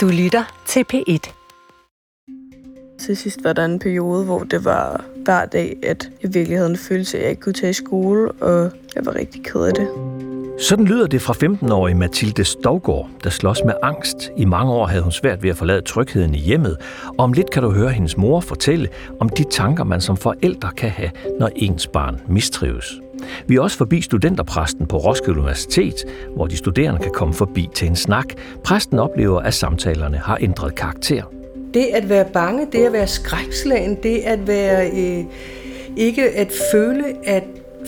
Du lytter til P1. Til sidst var der en periode, hvor det var hver dag, at jeg virkelig havde en følelse af, at jeg ikke kunne tage i skole, og jeg var rigtig ked af det. Sådan lyder det fra 15-årige Mathilde Stovgård, der slås med angst. I mange år havde hun svært ved at forlade trygheden i hjemmet, og om lidt kan du høre hendes mor fortælle om de tanker, man som forældre kan have, når ens barn mistrives. Vi er også forbi studenterpræsten på Roskilde Universitet, hvor de studerende kan komme forbi til en snak. Præsten oplever, at samtalerne har ændret karakter. Det at være bange, det at være skrækslagen, det at være øh, ikke at føle, at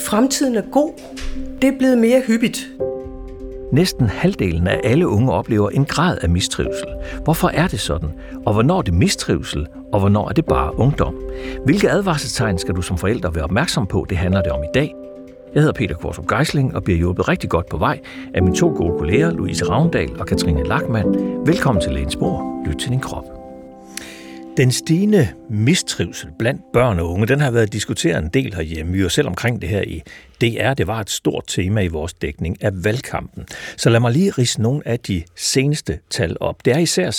fremtiden er god, det er blevet mere hyppigt. Næsten halvdelen af alle unge oplever en grad af mistrivsel. Hvorfor er det sådan? Og hvornår er det mistrivsel? Og hvornår er det bare ungdom? Hvilke advarselstegn skal du som forælder være opmærksom på? Det handler det om i dag. Jeg hedder Peter Korsum Geisling og bliver hjulpet rigtig godt på vej af mine to gode kolleger, Louise Ravndal og Katrine Lackmann. Velkommen til Lægens Bord. Lyt til din krop. Den stigende mistrivsel blandt børn og unge, den har været diskuteret en del herhjemme. Vi er jo selv omkring det her i DR. Det var et stort tema i vores dækning af valgkampen. Så lad mig lige rise nogle af de seneste tal op. Det er især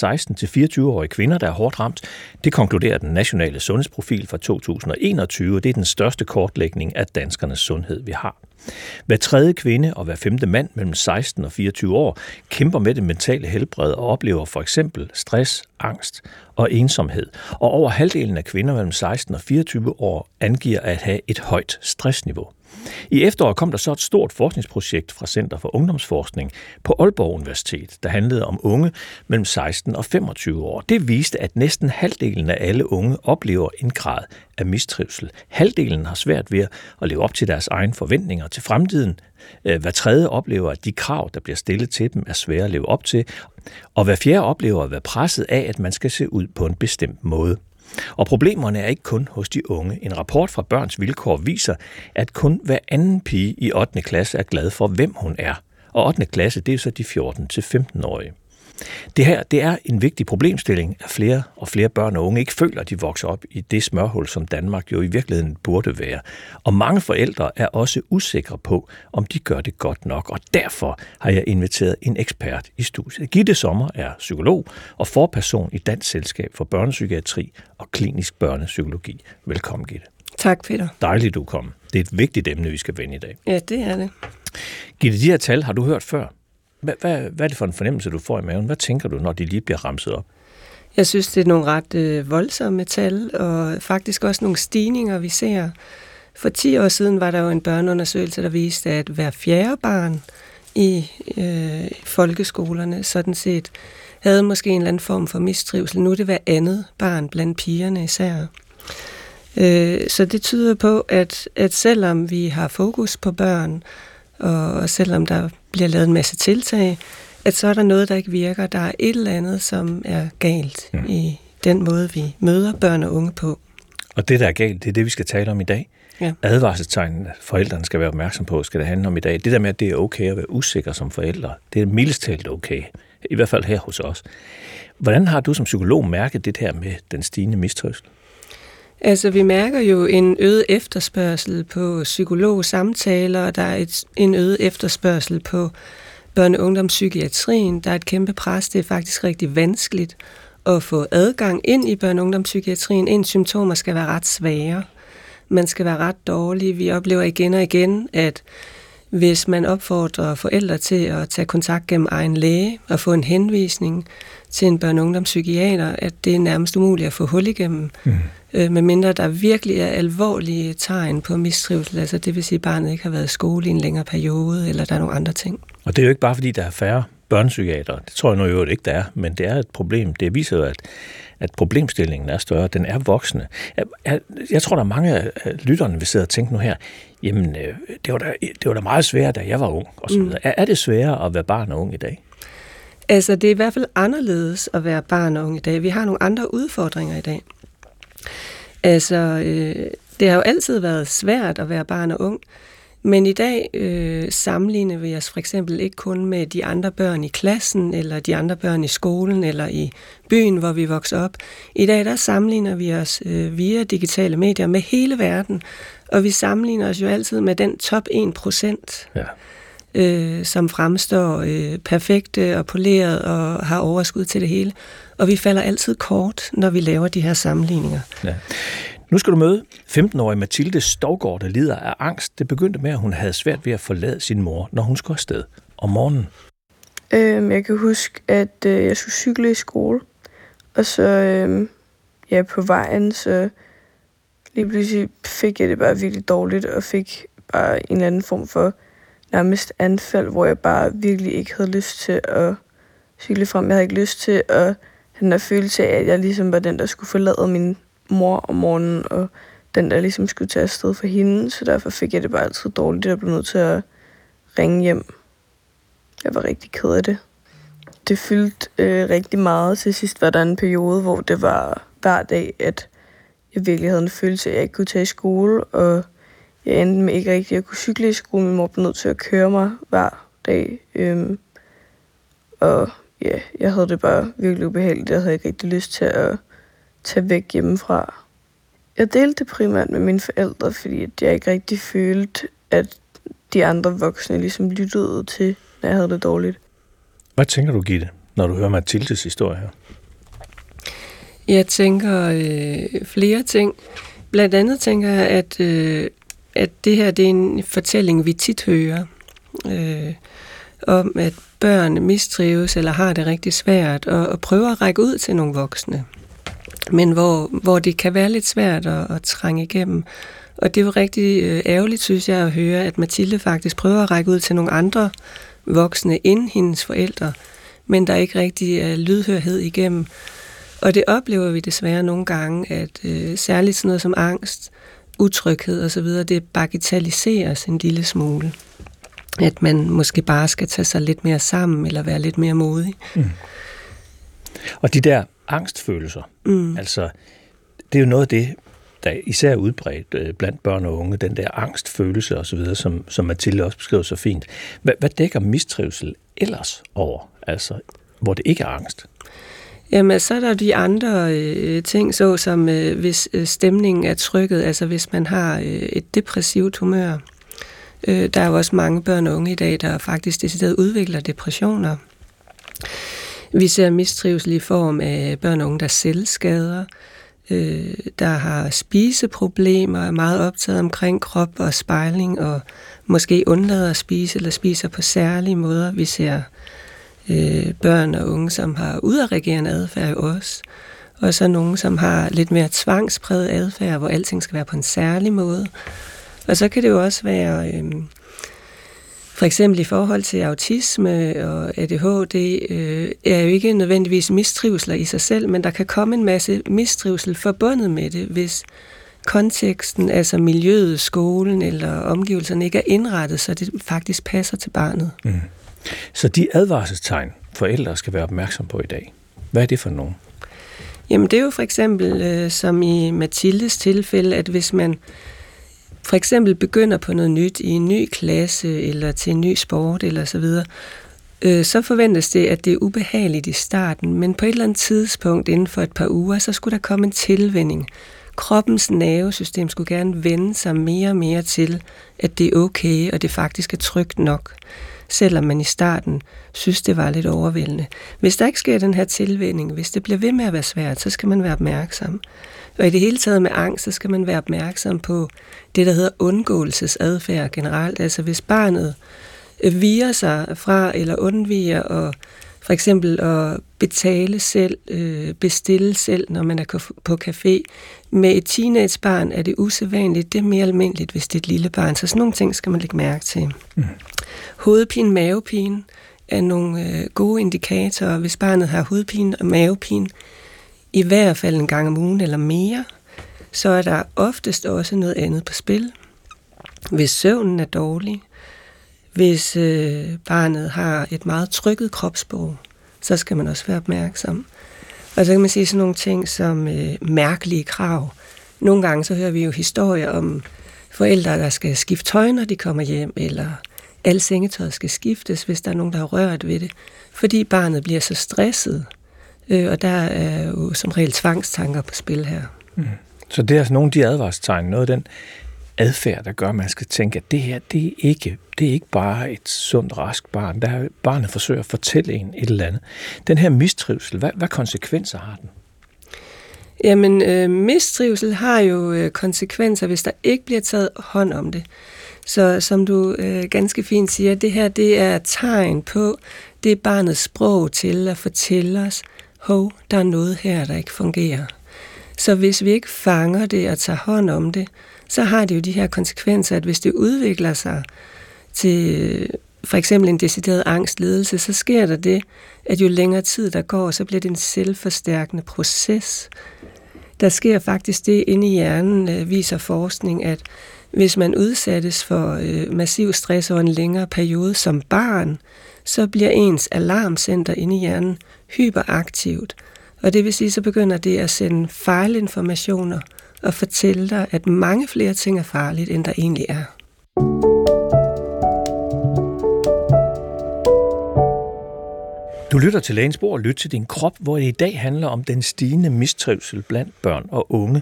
16-24-årige kvinder, der er hårdt ramt. Det konkluderer den nationale sundhedsprofil fra 2021, og det er den største kortlægning af danskernes sundhed, vi har. Hver tredje kvinde og hver femte mand mellem 16 og 24 år kæmper med det mentale helbred og oplever for eksempel stress, angst og ensomhed. Og over halvdelen af kvinder mellem 16 og 24 år angiver at have et højt stressniveau. I efteråret kom der så et stort forskningsprojekt fra Center for Ungdomsforskning på Aalborg Universitet, der handlede om unge mellem 16 og 25 år. Det viste, at næsten halvdelen af alle unge oplever en grad af mistrivsel. Halvdelen har svært ved at leve op til deres egne forventninger til fremtiden. Øh, hver tredje oplever, at de krav, der bliver stillet til dem, er svære at leve op til. Og hver fjerde oplever at være presset af, at man skal se ud på en bestemt måde. Og problemerne er ikke kun hos de unge. En rapport fra Børns Vilkår viser, at kun hver anden pige i 8. klasse er glad for, hvem hun er. Og 8. klasse, det er så de 14-15-årige. Det her det er en vigtig problemstilling, at flere og flere børn og unge ikke føler, at de vokser op i det smørhul, som Danmark jo i virkeligheden burde være. Og mange forældre er også usikre på, om de gør det godt nok, og derfor har jeg inviteret en ekspert i studiet. Gitte Sommer er psykolog og forperson i Dansk Selskab for Børnepsykiatri og Klinisk Børnepsykologi. Velkommen, Gitte. Tak, Peter. Dejligt, du kom. Det er et vigtigt emne, vi skal vende i dag. Ja, det er det. Gitte, de her tal har du hørt før. Hvad, hvad, hvad er det for en fornemmelse, du får i maven? Hvad tænker du, når de lige bliver ramset op? Jeg synes, det er nogle ret øh, voldsomme tal, og faktisk også nogle stigninger, vi ser. For 10 år siden var der jo en børneundersøgelse, der viste, at hver fjerde barn i øh, folkeskolerne sådan set havde måske en eller anden form for mistrivsel. Nu er det hver andet barn blandt pigerne især. Øh, så det tyder på, at, at selvom vi har fokus på børn, og selvom der bliver lavet en masse tiltag, at så er der noget, der ikke virker. Der er et eller andet, som er galt ja. i den måde, vi møder børn og unge på. Og det, der er galt, det er det, vi skal tale om i dag. Ja. Advarselstegn, forældrene skal være opmærksom på, skal det handle om i dag. Det der med, at det er okay at være usikker som forældre, det er mildest talt okay. I hvert fald her hos os. Hvordan har du som psykolog mærket det her med den stigende mistrøsel? Altså, vi mærker jo en øget efterspørgsel på psykologsamtaler, og der er et, en øget efterspørgsel på børne- og ungdomspsykiatrien. Der er et kæmpe pres. Det er faktisk rigtig vanskeligt at få adgang ind i børne- og ungdomspsykiatrien. En symptomer skal være ret svære. Man skal være ret dårlig. Vi oplever igen og igen, at hvis man opfordrer forældre til at tage kontakt gennem egen læge og få en henvisning til en børne- og ungdomspsykiater, at det er nærmest umuligt at få hul igennem. Mm øh, medmindre der virkelig er alvorlige tegn på mistrivsel, altså det vil sige, at barnet ikke har været i skole i en længere periode, eller der er nogle andre ting. Og det er jo ikke bare, fordi der er færre børnepsykiater. Det tror jeg nu jo ikke, der er, men det er et problem. Det viser jo, at, at problemstillingen er større. Den er voksende. Jeg, jeg, jeg tror, der er mange af lytterne, vil sidde og tænke nu her, jamen, øh, det var da, det var da meget sværere, da jeg var ung. Og så mm. er, er det sværere at være barn og ung i dag? Altså, det er i hvert fald anderledes at være barn og ung i dag. Vi har nogle andre udfordringer i dag. Altså, øh, det har jo altid været svært at være barn og ung, men i dag øh, sammenligner vi os for eksempel ikke kun med de andre børn i klassen, eller de andre børn i skolen, eller i byen, hvor vi vokser op. I dag der sammenligner vi os øh, via digitale medier med hele verden, og vi sammenligner os jo altid med den top 1 procent. Ja. øh, som fremstår øh, perfekte og poleret og har overskud til det hele. Og vi falder altid kort, når vi laver de her sammenligninger. Ja. Nu skal du møde 15-årige Mathilde Stovgaard, der lider af angst. Det begyndte med, at hun havde svært ved at forlade sin mor, når hun skulle afsted om morgenen. Øhm, jeg kan huske, at øh, jeg skulle cykle i skole, og så øh, ja, på vejen, så lige pludselig fik jeg det bare virkelig dårligt, og fik bare en eller anden form for nærmest anfald, hvor jeg bare virkelig ikke havde lyst til at cykle frem. Jeg havde ikke lyst til at have den der følelse af, at jeg ligesom var den, der skulle forlade min mor om morgenen, og den, der ligesom skulle tage afsted for hende. Så derfor fik jeg det bare altid dårligt, og blev nødt til at ringe hjem. Jeg var rigtig ked af det. Det fyldte øh, rigtig meget. Til sidst var der en periode, hvor det var hver dag, at jeg virkelig havde en følelse af, at jeg ikke kunne tage i skole, og jeg endte med ikke rigtig at kunne cykle i skole. Min mor blev nødt til at køre mig hver dag. Øhm, og ja, jeg havde det bare virkelig ubehageligt. Jeg havde ikke rigtig lyst til at tage væk hjemmefra. Jeg delte det primært med mine forældre, fordi jeg ikke rigtig følte, at de andre voksne ligesom lyttede til, når jeg havde det dårligt. Hvad tænker du, Gitte, når du hører Mathildes historie her? Jeg tænker øh, flere ting. Blandt andet tænker jeg, at, øh, at det her det er en fortælling, vi tit hører. Øh, om, at børn mistrives eller har det rigtig svært, og, og prøver at række ud til nogle voksne. Men hvor, hvor det kan være lidt svært at, at trænge igennem. Og det er jo rigtig øh, ærgerligt, synes jeg, at høre, at Mathilde faktisk prøver at række ud til nogle andre voksne end hendes forældre, men der er ikke rigtig er lydhørhed igennem. Og det oplever vi desværre nogle gange, at øh, særligt sådan noget som angst, utryghed osv., det bagatelliseres en lille smule. At man måske bare skal tage sig lidt mere sammen, eller være lidt mere modig. Mm. Og de der angstfølelser, mm. altså, det er jo noget af det, der er især udbredt øh, blandt børn og unge, den der angstfølelse osv., som, som Mathilde også beskriver så fint. Hvad, hvad dækker mistrivsel ellers over, altså hvor det ikke er angst? Jamen, så er der de andre øh, ting, så som øh, hvis øh, stemningen er trykket, altså hvis man har øh, et depressivt humør. Øh, der er jo også mange børn og unge i dag, der faktisk decideret udvikler depressioner. Vi ser mistrivsel i form af børn og unge, der selvskader, øh, der har spiseproblemer, er meget optaget omkring krop og spejling, og måske undlader at spise eller spiser på særlige måder. Vi ser øh, børn og unge, som har udadreagerende adfærd også, og så nogle, som har lidt mere tvangspræget adfærd, hvor alting skal være på en særlig måde. Og så kan det jo også være... Øh, for eksempel i forhold til autisme og ADHD øh, er jo ikke nødvendigvis mistrivsler i sig selv, men der kan komme en masse mistrivsel forbundet med det, hvis konteksten, altså miljøet, skolen eller omgivelserne ikke er indrettet, så det faktisk passer til barnet. Mm. Så de advarselstegn, forældre skal være opmærksom på i dag, hvad er det for nogen? Jamen det er jo for eksempel, øh, som i Mathildes tilfælde, at hvis man for eksempel begynder på noget nyt i en ny klasse eller til en ny sport eller så videre, øh, så forventes det, at det er ubehageligt i starten, men på et eller andet tidspunkt inden for et par uger, så skulle der komme en tilvænding. Kroppens nervesystem skulle gerne vende sig mere og mere til, at det er okay, og det faktisk er trygt nok selvom man i starten synes, det var lidt overvældende. Hvis der ikke sker den her tilvænding, hvis det bliver ved med at være svært, så skal man være opmærksom. Og i det hele taget med angst, så skal man være opmærksom på det, der hedder undgåelsesadfærd generelt. Altså hvis barnet øh, virer sig fra eller undviger og for eksempel at betale selv, øh, bestille selv, når man er på café. Med et teenagebarn er det usædvanligt. Det er mere almindeligt, hvis det er et lille barn. Så sådan nogle ting skal man lægge mærke til. Mm. Hovedpine, mavepine er nogle øh, gode indikatorer. Hvis barnet har hovedpine og mavepine, i hvert fald en gang om ugen eller mere, så er der oftest også noget andet på spil. Hvis søvnen er dårlig, hvis øh, barnet har et meget trykket kropsbog, så skal man også være opmærksom. Og så kan man sige sådan nogle ting som øh, mærkelige krav. Nogle gange så hører vi jo historier om forældre, der skal skifte tøj, når de kommer hjem, eller al sengetøjet skal skiftes, hvis der er nogen, der har rørt ved det, fordi barnet bliver så stresset. Øh, og der er jo som regel tvangstanker på spil her. Mm. Så det er altså nogle af de advarstegn, noget af den adfærd, der gør, at man skal tænke, at det her, det er ikke, det er ikke bare et sundt, rask barn. Der barnet forsøger at fortælle en et eller andet. Den her mistrivsel, hvad, hvad konsekvenser har den? Jamen, øh, mistrivsel har jo øh, konsekvenser, hvis der ikke bliver taget hånd om det. Så som du øh, ganske fint siger, det her det er tegn på, det er barnets sprog til at fortælle os, hov, der er noget her, der ikke fungerer. Så hvis vi ikke fanger det og tager hånd om det, så har det jo de her konsekvenser, at hvis det udvikler sig til øh, for eksempel en decideret angstledelse, så sker der det, at jo længere tid der går, så bliver det en selvforstærkende proces. Der sker faktisk det inde i hjernen, øh, viser forskning, at hvis man udsættes for øh, massiv stress over en længere periode som barn, så bliver ens alarmcenter inde i hjernen hyperaktivt. Og det vil sige, så begynder det at sende fejlinformationer og fortælle dig, at mange flere ting er farligt, end der egentlig er. Du lytter til Lægens Bord og lytter til din krop, hvor det i dag handler om den stigende mistrivsel blandt børn og unge.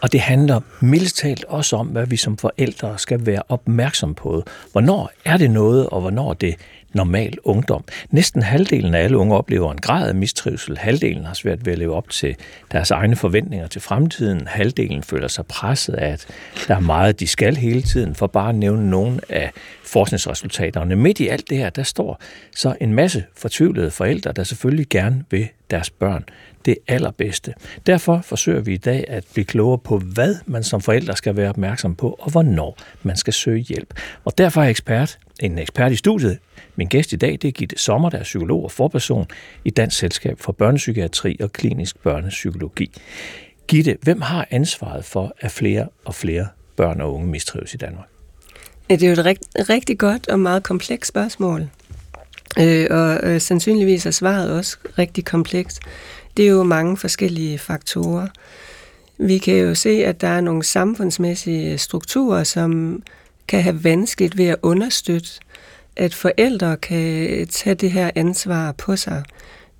Og det handler mildest talt også om, hvad vi som forældre skal være opmærksom på. Hvornår er det noget, og hvornår det normal ungdom. Næsten halvdelen af alle unge oplever en grad af mistrivsel. Halvdelen har svært ved at leve op til deres egne forventninger til fremtiden. Halvdelen føler sig presset af, at der er meget, de skal hele tiden, for bare at nævne nogle af forskningsresultaterne. Midt i alt det her, der står så en masse fortvivlede forældre, der selvfølgelig gerne vil deres børn det allerbedste. Derfor forsøger vi i dag at blive klogere på, hvad man som forældre skal være opmærksom på, og hvornår man skal søge hjælp. Og derfor er ekspert, en ekspert i studiet, min gæst i dag, det er Gitte Sommer, der er psykolog og forperson i Dansk Selskab for Børnepsykiatri og Klinisk Børnepsykologi. Gitte, hvem har ansvaret for, at flere og flere børn og unge mistrives i Danmark? Ja, det er jo et rigt, rigtig godt og meget komplekst spørgsmål. Øh, og øh, sandsynligvis er svaret også rigtig komplekst. Det er jo mange forskellige faktorer. Vi kan jo se, at der er nogle samfundsmæssige strukturer, som kan have vanskeligt ved at understøtte at forældre kan tage det her ansvar på sig.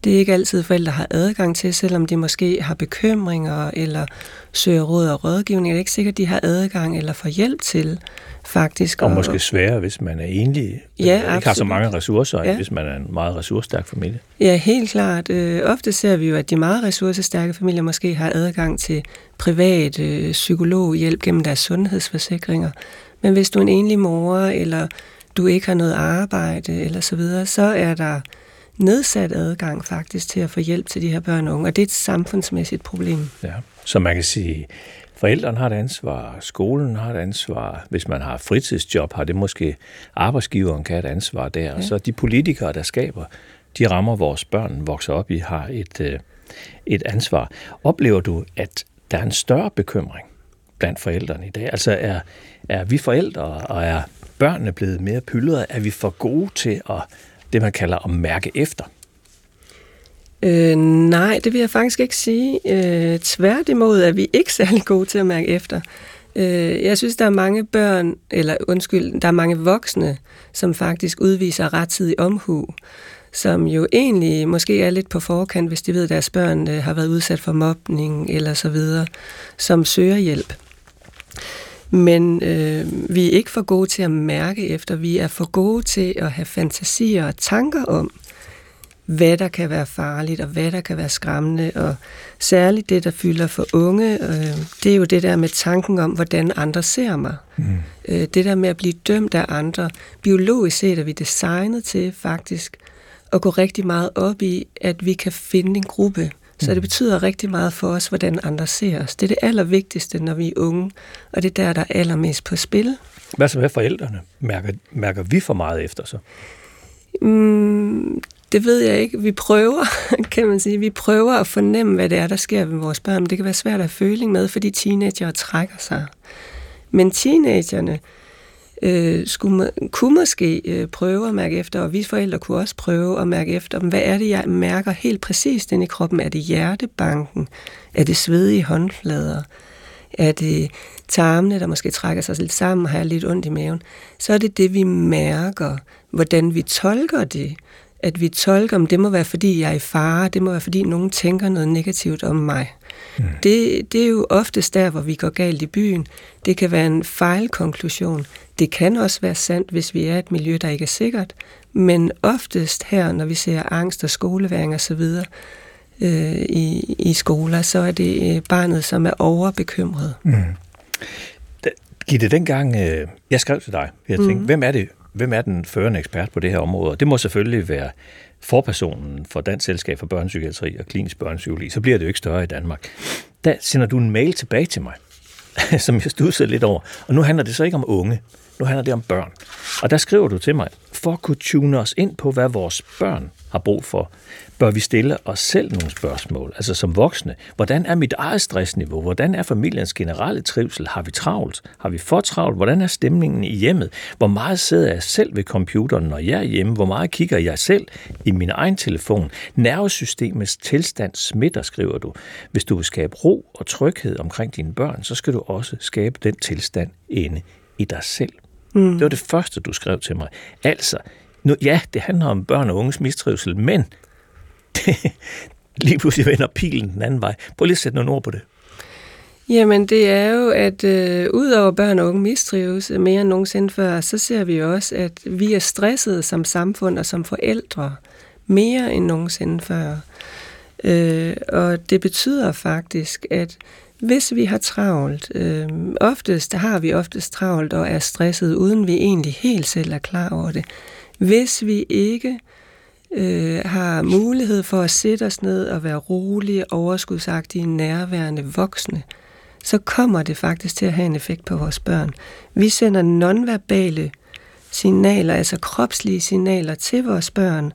Det er ikke altid forældre har adgang til, selvom de måske har bekymringer eller søger råd og rådgivning. Det er ikke sikkert, de har adgang eller får hjælp til faktisk. Og, og måske sværere, hvis man er enlig, ja, ikke absolut. har så mange ressourcer, ja. hvis man er en meget ressourcestærk familie. Ja, helt klart. Øh, ofte ser vi jo, at de meget ressourcestærke familier måske har adgang til privat øh, psykologhjælp gennem deres sundhedsforsikringer. Men hvis du er en enlig mor, eller du ikke har noget arbejde eller så videre, så er der nedsat adgang faktisk til at få hjælp til de her børn og unge, og det er et samfundsmæssigt problem. Ja, så man kan sige, forældrene har et ansvar, skolen har et ansvar, hvis man har fritidsjob, har det måske arbejdsgiveren kan have et ansvar der, ja. og så de politikere, der skaber de rammer, vores børn vokser op i, har et, øh, et ansvar. Oplever du, at der er en større bekymring blandt forældrene i dag? Altså er, er vi forældre og er børnene blevet mere pyldrede? Er vi for gode til at, det, man kalder at mærke efter? Øh, nej, det vil jeg faktisk ikke sige. Øh, tværtimod er vi ikke særlig gode til at mærke efter. Øh, jeg synes, der er mange børn, eller undskyld, der er mange voksne, som faktisk udviser rettidig omhu, som jo egentlig måske er lidt på forkant, hvis de ved, at deres børn øh, har været udsat for mobning eller så videre, som søger hjælp. Men øh, vi er ikke for gode til at mærke efter. Vi er for gode til at have fantasier og tanker om, hvad der kan være farligt og hvad der kan være skræmmende. Og særligt det, der fylder for unge, øh, det er jo det der med tanken om, hvordan andre ser mig. Mm. Øh, det der med at blive dømt af andre. Biologisk set er vi designet til faktisk at gå rigtig meget op i, at vi kan finde en gruppe, så det mm. betyder rigtig meget for os, hvordan andre ser os. Det er det allervigtigste, når vi er unge, og det er der, der er allermest på spil. Hvad så med forældrene? Mærker, mærker vi for meget efter så? Mm, det ved jeg ikke. Vi prøver, kan man sige. Vi prøver at fornemme, hvad det er, der sker med vores børn. Men det kan være svært at have føling med, fordi teenager trækker sig. Men teenagerne, øh, skulle, kunne måske øh, prøve at mærke efter, og vi forældre kunne også prøve at mærke efter, hvad er det, jeg mærker helt præcist inde i kroppen? Er det hjertebanken? Er det svedige håndflader? Er det tarmene, der måske trækker sig lidt sammen har lidt ondt i maven? Så er det det, vi mærker. Hvordan vi tolker det, at vi tolker, om det må være, fordi jeg er i fare, det må være, fordi nogen tænker noget negativt om mig. Mm. Det, det er jo oftest der, hvor vi går galt i byen. Det kan være en fejlkonklusion. Det kan også være sandt, hvis vi er et miljø, der ikke er sikkert. Men oftest her, når vi ser angst og skoleværing osv., øh, i, i skoler, så er det øh, barnet, som er overbekymret. Mm. Gitte, dengang øh, jeg skrev til dig, jeg tænkte, mm. hvem er det, hvem er den førende ekspert på det her område? det må selvfølgelig være forpersonen for Dansk Selskab for Børnepsykiatri og Klinisk Børnepsykologi. Så bliver det jo ikke større i Danmark. Der sender du en mail tilbage til mig, som jeg studsede lidt over. Og nu handler det så ikke om unge. Nu handler det om børn. Og der skriver du til mig, for at kunne tune os ind på, hvad vores børn har brug for, bør vi stille os selv nogle spørgsmål, altså som voksne. Hvordan er mit eget stressniveau? Hvordan er familiens generelle trivsel? Har vi travlt? Har vi for travlt? Hvordan er stemningen i hjemmet? Hvor meget sidder jeg selv ved computeren, når jeg er hjemme? Hvor meget kigger jeg selv i min egen telefon? Nervesystemets tilstand smitter, skriver du. Hvis du vil skabe ro og tryghed omkring dine børn, så skal du også skabe den tilstand inde i dig selv. Mm. Det var det første, du skrev til mig. Altså, nu, ja, det handler om børn og unges mistrivsel, men det, lige pludselig vender pilen den anden vej. Prøv lige at sætte nogle ord på det. Jamen, det er jo, at øh, udover børn og unge mistrives mere end nogensinde før, så ser vi også, at vi er stressede som samfund og som forældre mere end nogensinde før. Øh, og det betyder faktisk, at hvis vi har travlt, øh, oftest har vi oftest travlt og er stresset, uden vi egentlig helt selv er klar over det. Hvis vi ikke øh, har mulighed for at sætte os ned og være rolige, overskudsagtige, nærværende voksne, så kommer det faktisk til at have en effekt på vores børn. Vi sender nonverbale signaler, altså kropslige signaler til vores børn,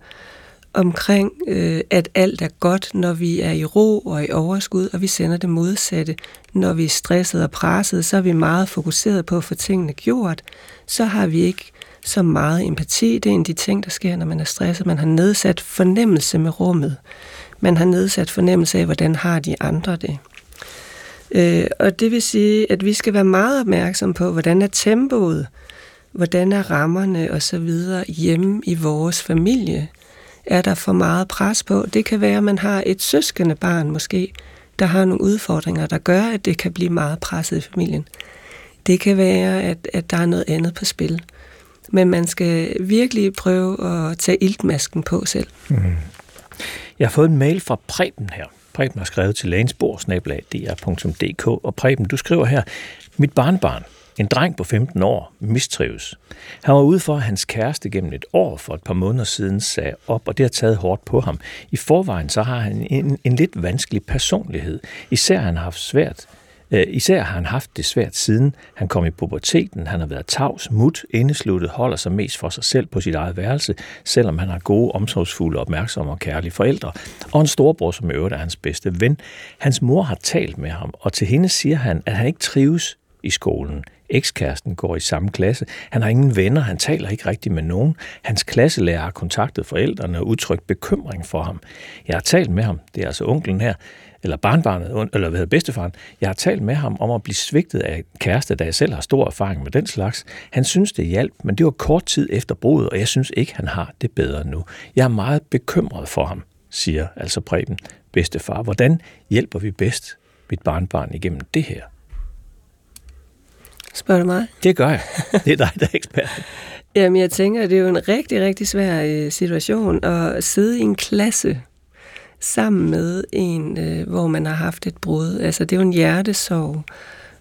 omkring, øh, at alt er godt, når vi er i ro og i overskud, og vi sender det modsatte. Når vi er stresset og presset, så er vi meget fokuseret på at få tingene gjort. Så har vi ikke så meget empati. Det er en af de ting, der sker, når man er stresset. Man har nedsat fornemmelse med rummet. Man har nedsat fornemmelse af, hvordan har de andre det. Øh, og det vil sige, at vi skal være meget opmærksom på, hvordan er tempoet, hvordan er rammerne osv. hjemme i vores familie. Er der for meget pres på? Det kan være, at man har et søskende barn måske, der har nogle udfordringer, der gør, at det kan blive meget presset i familien. Det kan være, at, at der er noget andet på spil. Men man skal virkelig prøve at tage iltmasken på selv. Mm. Jeg har fået en mail fra Preben her. Preben har skrevet til lægensbord, og Preben, du skriver her, mit barnbarn, en dreng på 15 år, mistrives. Han var ude for, at hans kæreste gennem et år for et par måneder siden sagde op, og det har taget hårdt på ham. I forvejen så har han en, en lidt vanskelig personlighed. Især han har haft svært øh, især har han haft det svært siden han kom i puberteten. Han har været tavs, mut, indesluttet, holder sig mest for sig selv på sit eget værelse, selvom han har gode, omsorgsfulde, opmærksomme og kærlige forældre. Og en storbror, som i øvrigt er hans bedste ven. Hans mor har talt med ham, og til hende siger han, at han ikke trives i skolen. Ekskæresten går i samme klasse. Han har ingen venner, han taler ikke rigtig med nogen. Hans klasselærer har kontaktet forældrene og udtrykt bekymring for ham. Jeg har talt med ham, det er altså onklen her, eller barnbarnet, eller hvad hedder bedstefaren, jeg har talt med ham om at blive svigtet af kæreste, da jeg selv har stor erfaring med den slags. Han synes, det hjalp, men det var kort tid efter brudet, og jeg synes ikke, han har det bedre nu. Jeg er meget bekymret for ham, siger altså Preben, bedstefar. Hvordan hjælper vi bedst mit barnbarn igennem det her? Spørger du mig? Det gør jeg. Det er dig, der er ekspert. Jamen, jeg tænker, at det er jo en rigtig, rigtig svær øh, situation at sidde i en klasse sammen med en, øh, hvor man har haft et brud. Altså, det er jo en hjertesorg.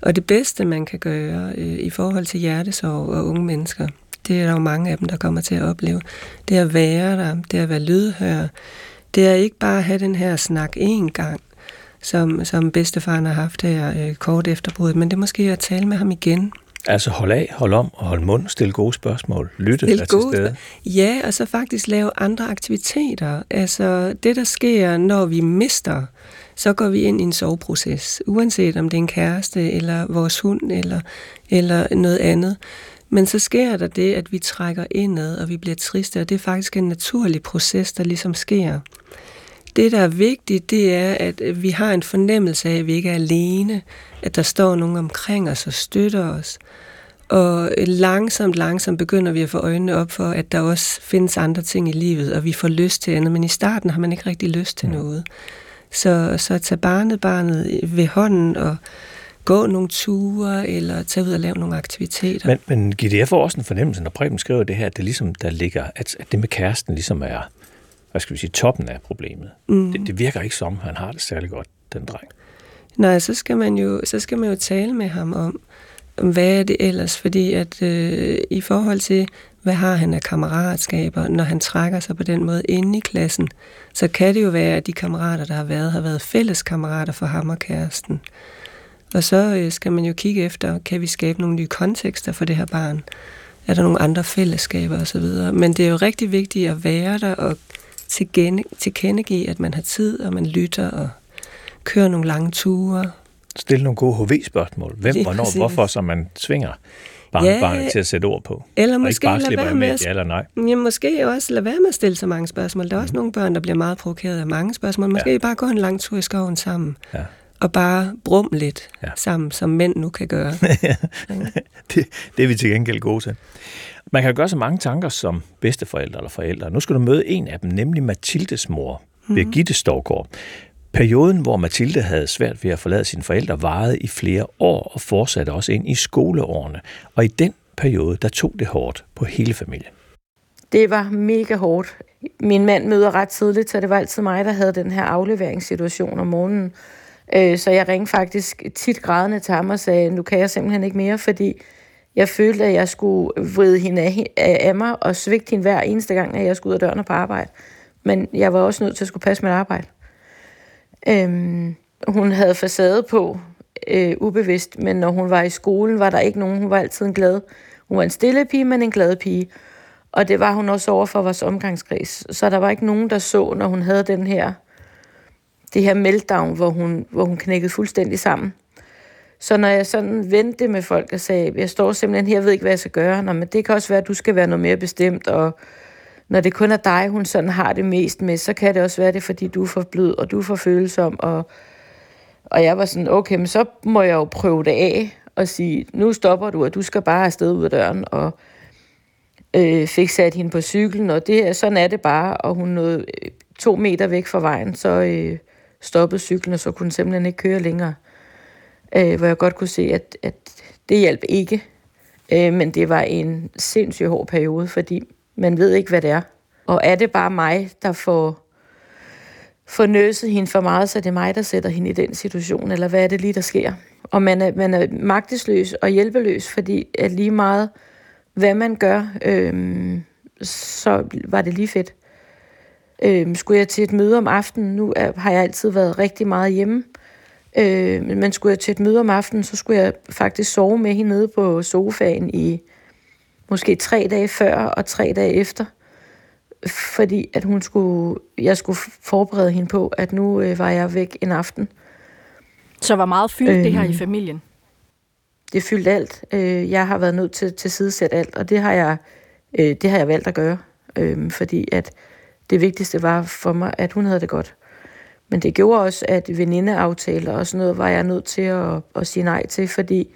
Og det bedste, man kan gøre øh, i forhold til hjertesorg og unge mennesker, det er der jo mange af dem, der kommer til at opleve, det er at være der, det er at være lydhør. Det er ikke bare at have den her snak én gang, som, som bedstefaren har haft her øh, kort efter bruddet, men det er måske at tale med ham igen, Altså hold af, hold om og hold mund, stille gode spørgsmål, lytte Stil til stede. Ja, og så faktisk lave andre aktiviteter. Altså det, der sker, når vi mister, så går vi ind i en soveproces, uanset om det er en kæreste, eller vores hund, eller, eller noget andet. Men så sker der det, at vi trækker indad, og vi bliver triste, og det er faktisk en naturlig proces, der ligesom sker. Det, der er vigtigt, det er, at vi har en fornemmelse af, at vi ikke er alene, at der står nogen omkring os og støtter os. Og langsomt, langsomt begynder vi at få øjnene op for, at der også findes andre ting i livet, og vi får lyst til andet. Men i starten har man ikke rigtig lyst til noget. Så, så tage barnet, barnet ved hånden og gå nogle ture, eller tage ud og lave nogle aktiviteter. Men, men Gitte, jeg får også en fornemmelse, når Preben skriver det her, at det ligesom, der ligger, at, at det med kæresten ligesom er, hvad skal vi sige, toppen af problemet. Mm. Det, det virker ikke som, han har det særlig godt, den dreng. Nej, så skal man jo, så skal man jo tale med ham om, hvad er det ellers, fordi at øh, i forhold til, hvad har han af kammeratskaber, når han trækker sig på den måde inde i klassen, så kan det jo være, at de kammerater, der har været, har været fælles kammerater for ham og kæresten. Og så øh, skal man jo kigge efter, kan vi skabe nogle nye kontekster for det her barn? Er der nogle andre fællesskaber osv.? Men det er jo rigtig vigtigt at være der og tilkendegive, at man har tid, og man lytter og kører nogle lange ture. Stille nogle gode HV-spørgsmål. Hvem, Lige hvornår, præcis. hvorfor, så man tvinger barnet, ja, til at sætte ord på. Eller måske og ikke bare være med, med ja eller nej. Ja, måske også lade være med at stille så mange spørgsmål. Der er mm. også nogle børn, der bliver meget provokeret af mange spørgsmål. Måske ja. bare gå en lang tur i skoven sammen. Ja og bare brum lidt ja. sammen, som mænd nu kan gøre. det, det er vi til gengæld gode til. Man kan gøre så mange tanker som bedsteforældre eller forældre. Nu skal du møde en af dem, nemlig Mathildes mor, mm. Birgitte Storgård. Perioden, hvor Mathilde havde svært ved at forlade sine forældre, varede i flere år og fortsatte også ind i skoleårene. Og i den periode, der tog det hårdt på hele familien. Det var mega hårdt. Min mand møder ret tidligt, så det var altid mig, der havde den her afleveringssituation om morgenen. Øh, så jeg ringte faktisk tit grædende til ham og sagde, nu kan jeg simpelthen ikke mere, fordi jeg følte, at jeg skulle vride hende af, af mig og svigte hende hver eneste gang, at jeg skulle ud af døren og på arbejde. Men jeg var også nødt til at skulle passe mit arbejde. Øhm, hun havde facade på, øh, ubevidst, men når hun var i skolen, var der ikke nogen. Hun var altid en glad. Hun var en stille pige, men en glad pige. Og det var hun også over for vores omgangskreds. Så der var ikke nogen, der så, når hun havde den her, det her meltdown, hvor hun, hvor hun knækkede fuldstændig sammen. Så når jeg sådan vendte med folk og sagde, jeg står simpelthen her, jeg ved ikke, hvad jeg skal gøre, Nå, men det kan også være, at du skal være noget mere bestemt, og når det kun er dig, hun sådan har det mest med, så kan det også være det, fordi du er for blød, og du er for følsom, og, og jeg var sådan, okay, men så må jeg jo prøve det af, og sige, nu stopper du, og du skal bare afsted ud af døren, og øh, fik sat hende på cyklen, og det, sådan er det bare, og hun nåede øh, to meter væk fra vejen, så øh, stoppede cyklen, og så kunne den simpelthen ikke køre længere øh, hvor jeg godt kunne se, at, at det hjalp ikke. Øh, men det var en sindssygt hård periode, fordi man ved ikke, hvad det er. Og er det bare mig, der får, får nøset hende for meget, så det er mig, der sætter hende i den situation, eller hvad er det lige, der sker? Og man er, man er magtesløs og hjælpeløs, fordi at lige meget, hvad man gør, øh, så var det lige fedt. Øh, skulle jeg til et møde om aftenen, nu er, har jeg altid været rigtig meget hjemme, Øh, men skulle jeg til et møde om aftenen, så skulle jeg faktisk sove med hende nede på sofaen i måske tre dage før og tre dage efter. Fordi at hun skulle, jeg skulle forberede hende på, at nu øh, var jeg væk en aften. Så hvor meget fyldte øh, det her i øhm, familien? Det fyldte alt. Øh, jeg har været nødt til til sidesætte alt, og det har jeg, øh, det har jeg valgt at gøre. Øh, fordi at det vigtigste var for mig, at hun havde det godt. Men det gjorde også, at venindeaftaler og sådan noget var jeg nødt til at, at sige nej til, fordi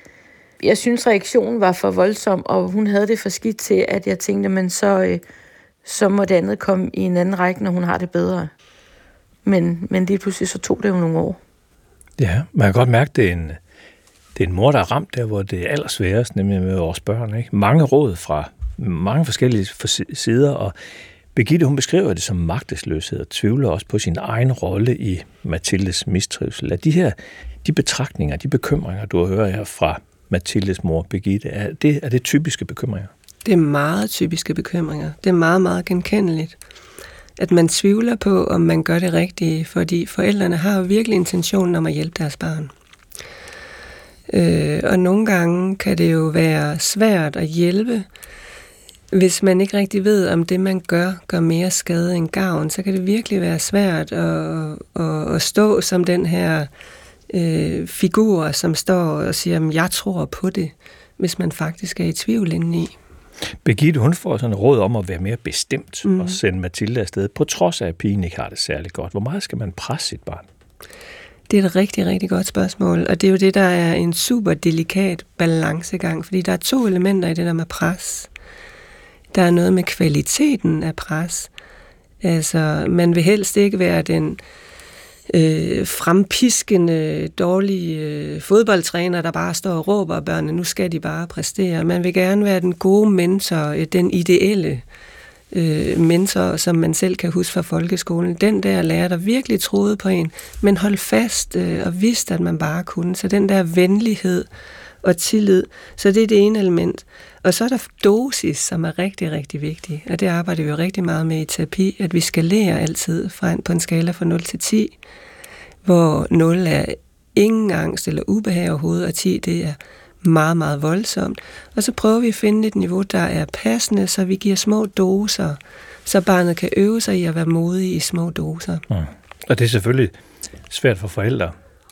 jeg synes, reaktionen var for voldsom, og hun havde det for skidt til, at jeg tænkte, men så, øh, så må det andet komme i en anden række, når hun har det bedre. Men, men lige pludselig så tog det jo nogle år. Ja, man kan godt mærke, det er en, det er en mor, der er ramt der, hvor det er allersværest, nemlig med vores børn. Ikke? Mange råd fra mange forskellige sider, og Birgitte, hun beskriver det som magtesløshed og tvivler også på sin egen rolle i Mathildes mistrivsel. Er de her de betragtninger, de bekymringer, du hører her fra Mathildes mor, Birgitte, er det, er det typiske bekymringer? Det er meget typiske bekymringer. Det er meget, meget genkendeligt. At man tvivler på, om man gør det rigtige, fordi forældrene har virkelig intentionen om at hjælpe deres barn. Øh, og nogle gange kan det jo være svært at hjælpe, hvis man ikke rigtig ved, om det, man gør, gør mere skade end gavn, så kan det virkelig være svært at, at, at stå som den her øh, figur, som står og siger, at jeg tror på det, hvis man faktisk er i tvivl indeni. Birgitte, hun får sådan råd om at være mere bestemt mm. og sende Mathilde afsted, på trods af, at pigen ikke har det særlig godt. Hvor meget skal man presse sit barn? Det er et rigtig, rigtig godt spørgsmål, og det er jo det, der er en super delikat balancegang, fordi der er to elementer i det der med pres. Der er noget med kvaliteten af pres. Altså, man vil helst ikke være den øh, frempiskende, dårlige øh, fodboldtræner, der bare står og råber børnene, nu skal de bare præstere. Man vil gerne være den gode mentor, øh, den ideelle øh, mentor, som man selv kan huske fra folkeskolen. Den der lærer, der virkelig troede på en, men holdt fast øh, og vidste, at man bare kunne. Så den der venlighed og tillid, så det er det ene element. Og så er der dosis, som er rigtig, rigtig vigtig, og det arbejder vi jo rigtig meget med i terapi, at vi skalerer altid fra en, på en skala fra 0 til 10, hvor 0 er ingen angst eller ubehag overhovedet, og 10 det er meget, meget voldsomt. Og så prøver vi at finde et niveau, der er passende, så vi giver små doser, så barnet kan øve sig i at være modig i små doser. Mm. Og det er selvfølgelig svært for forældre,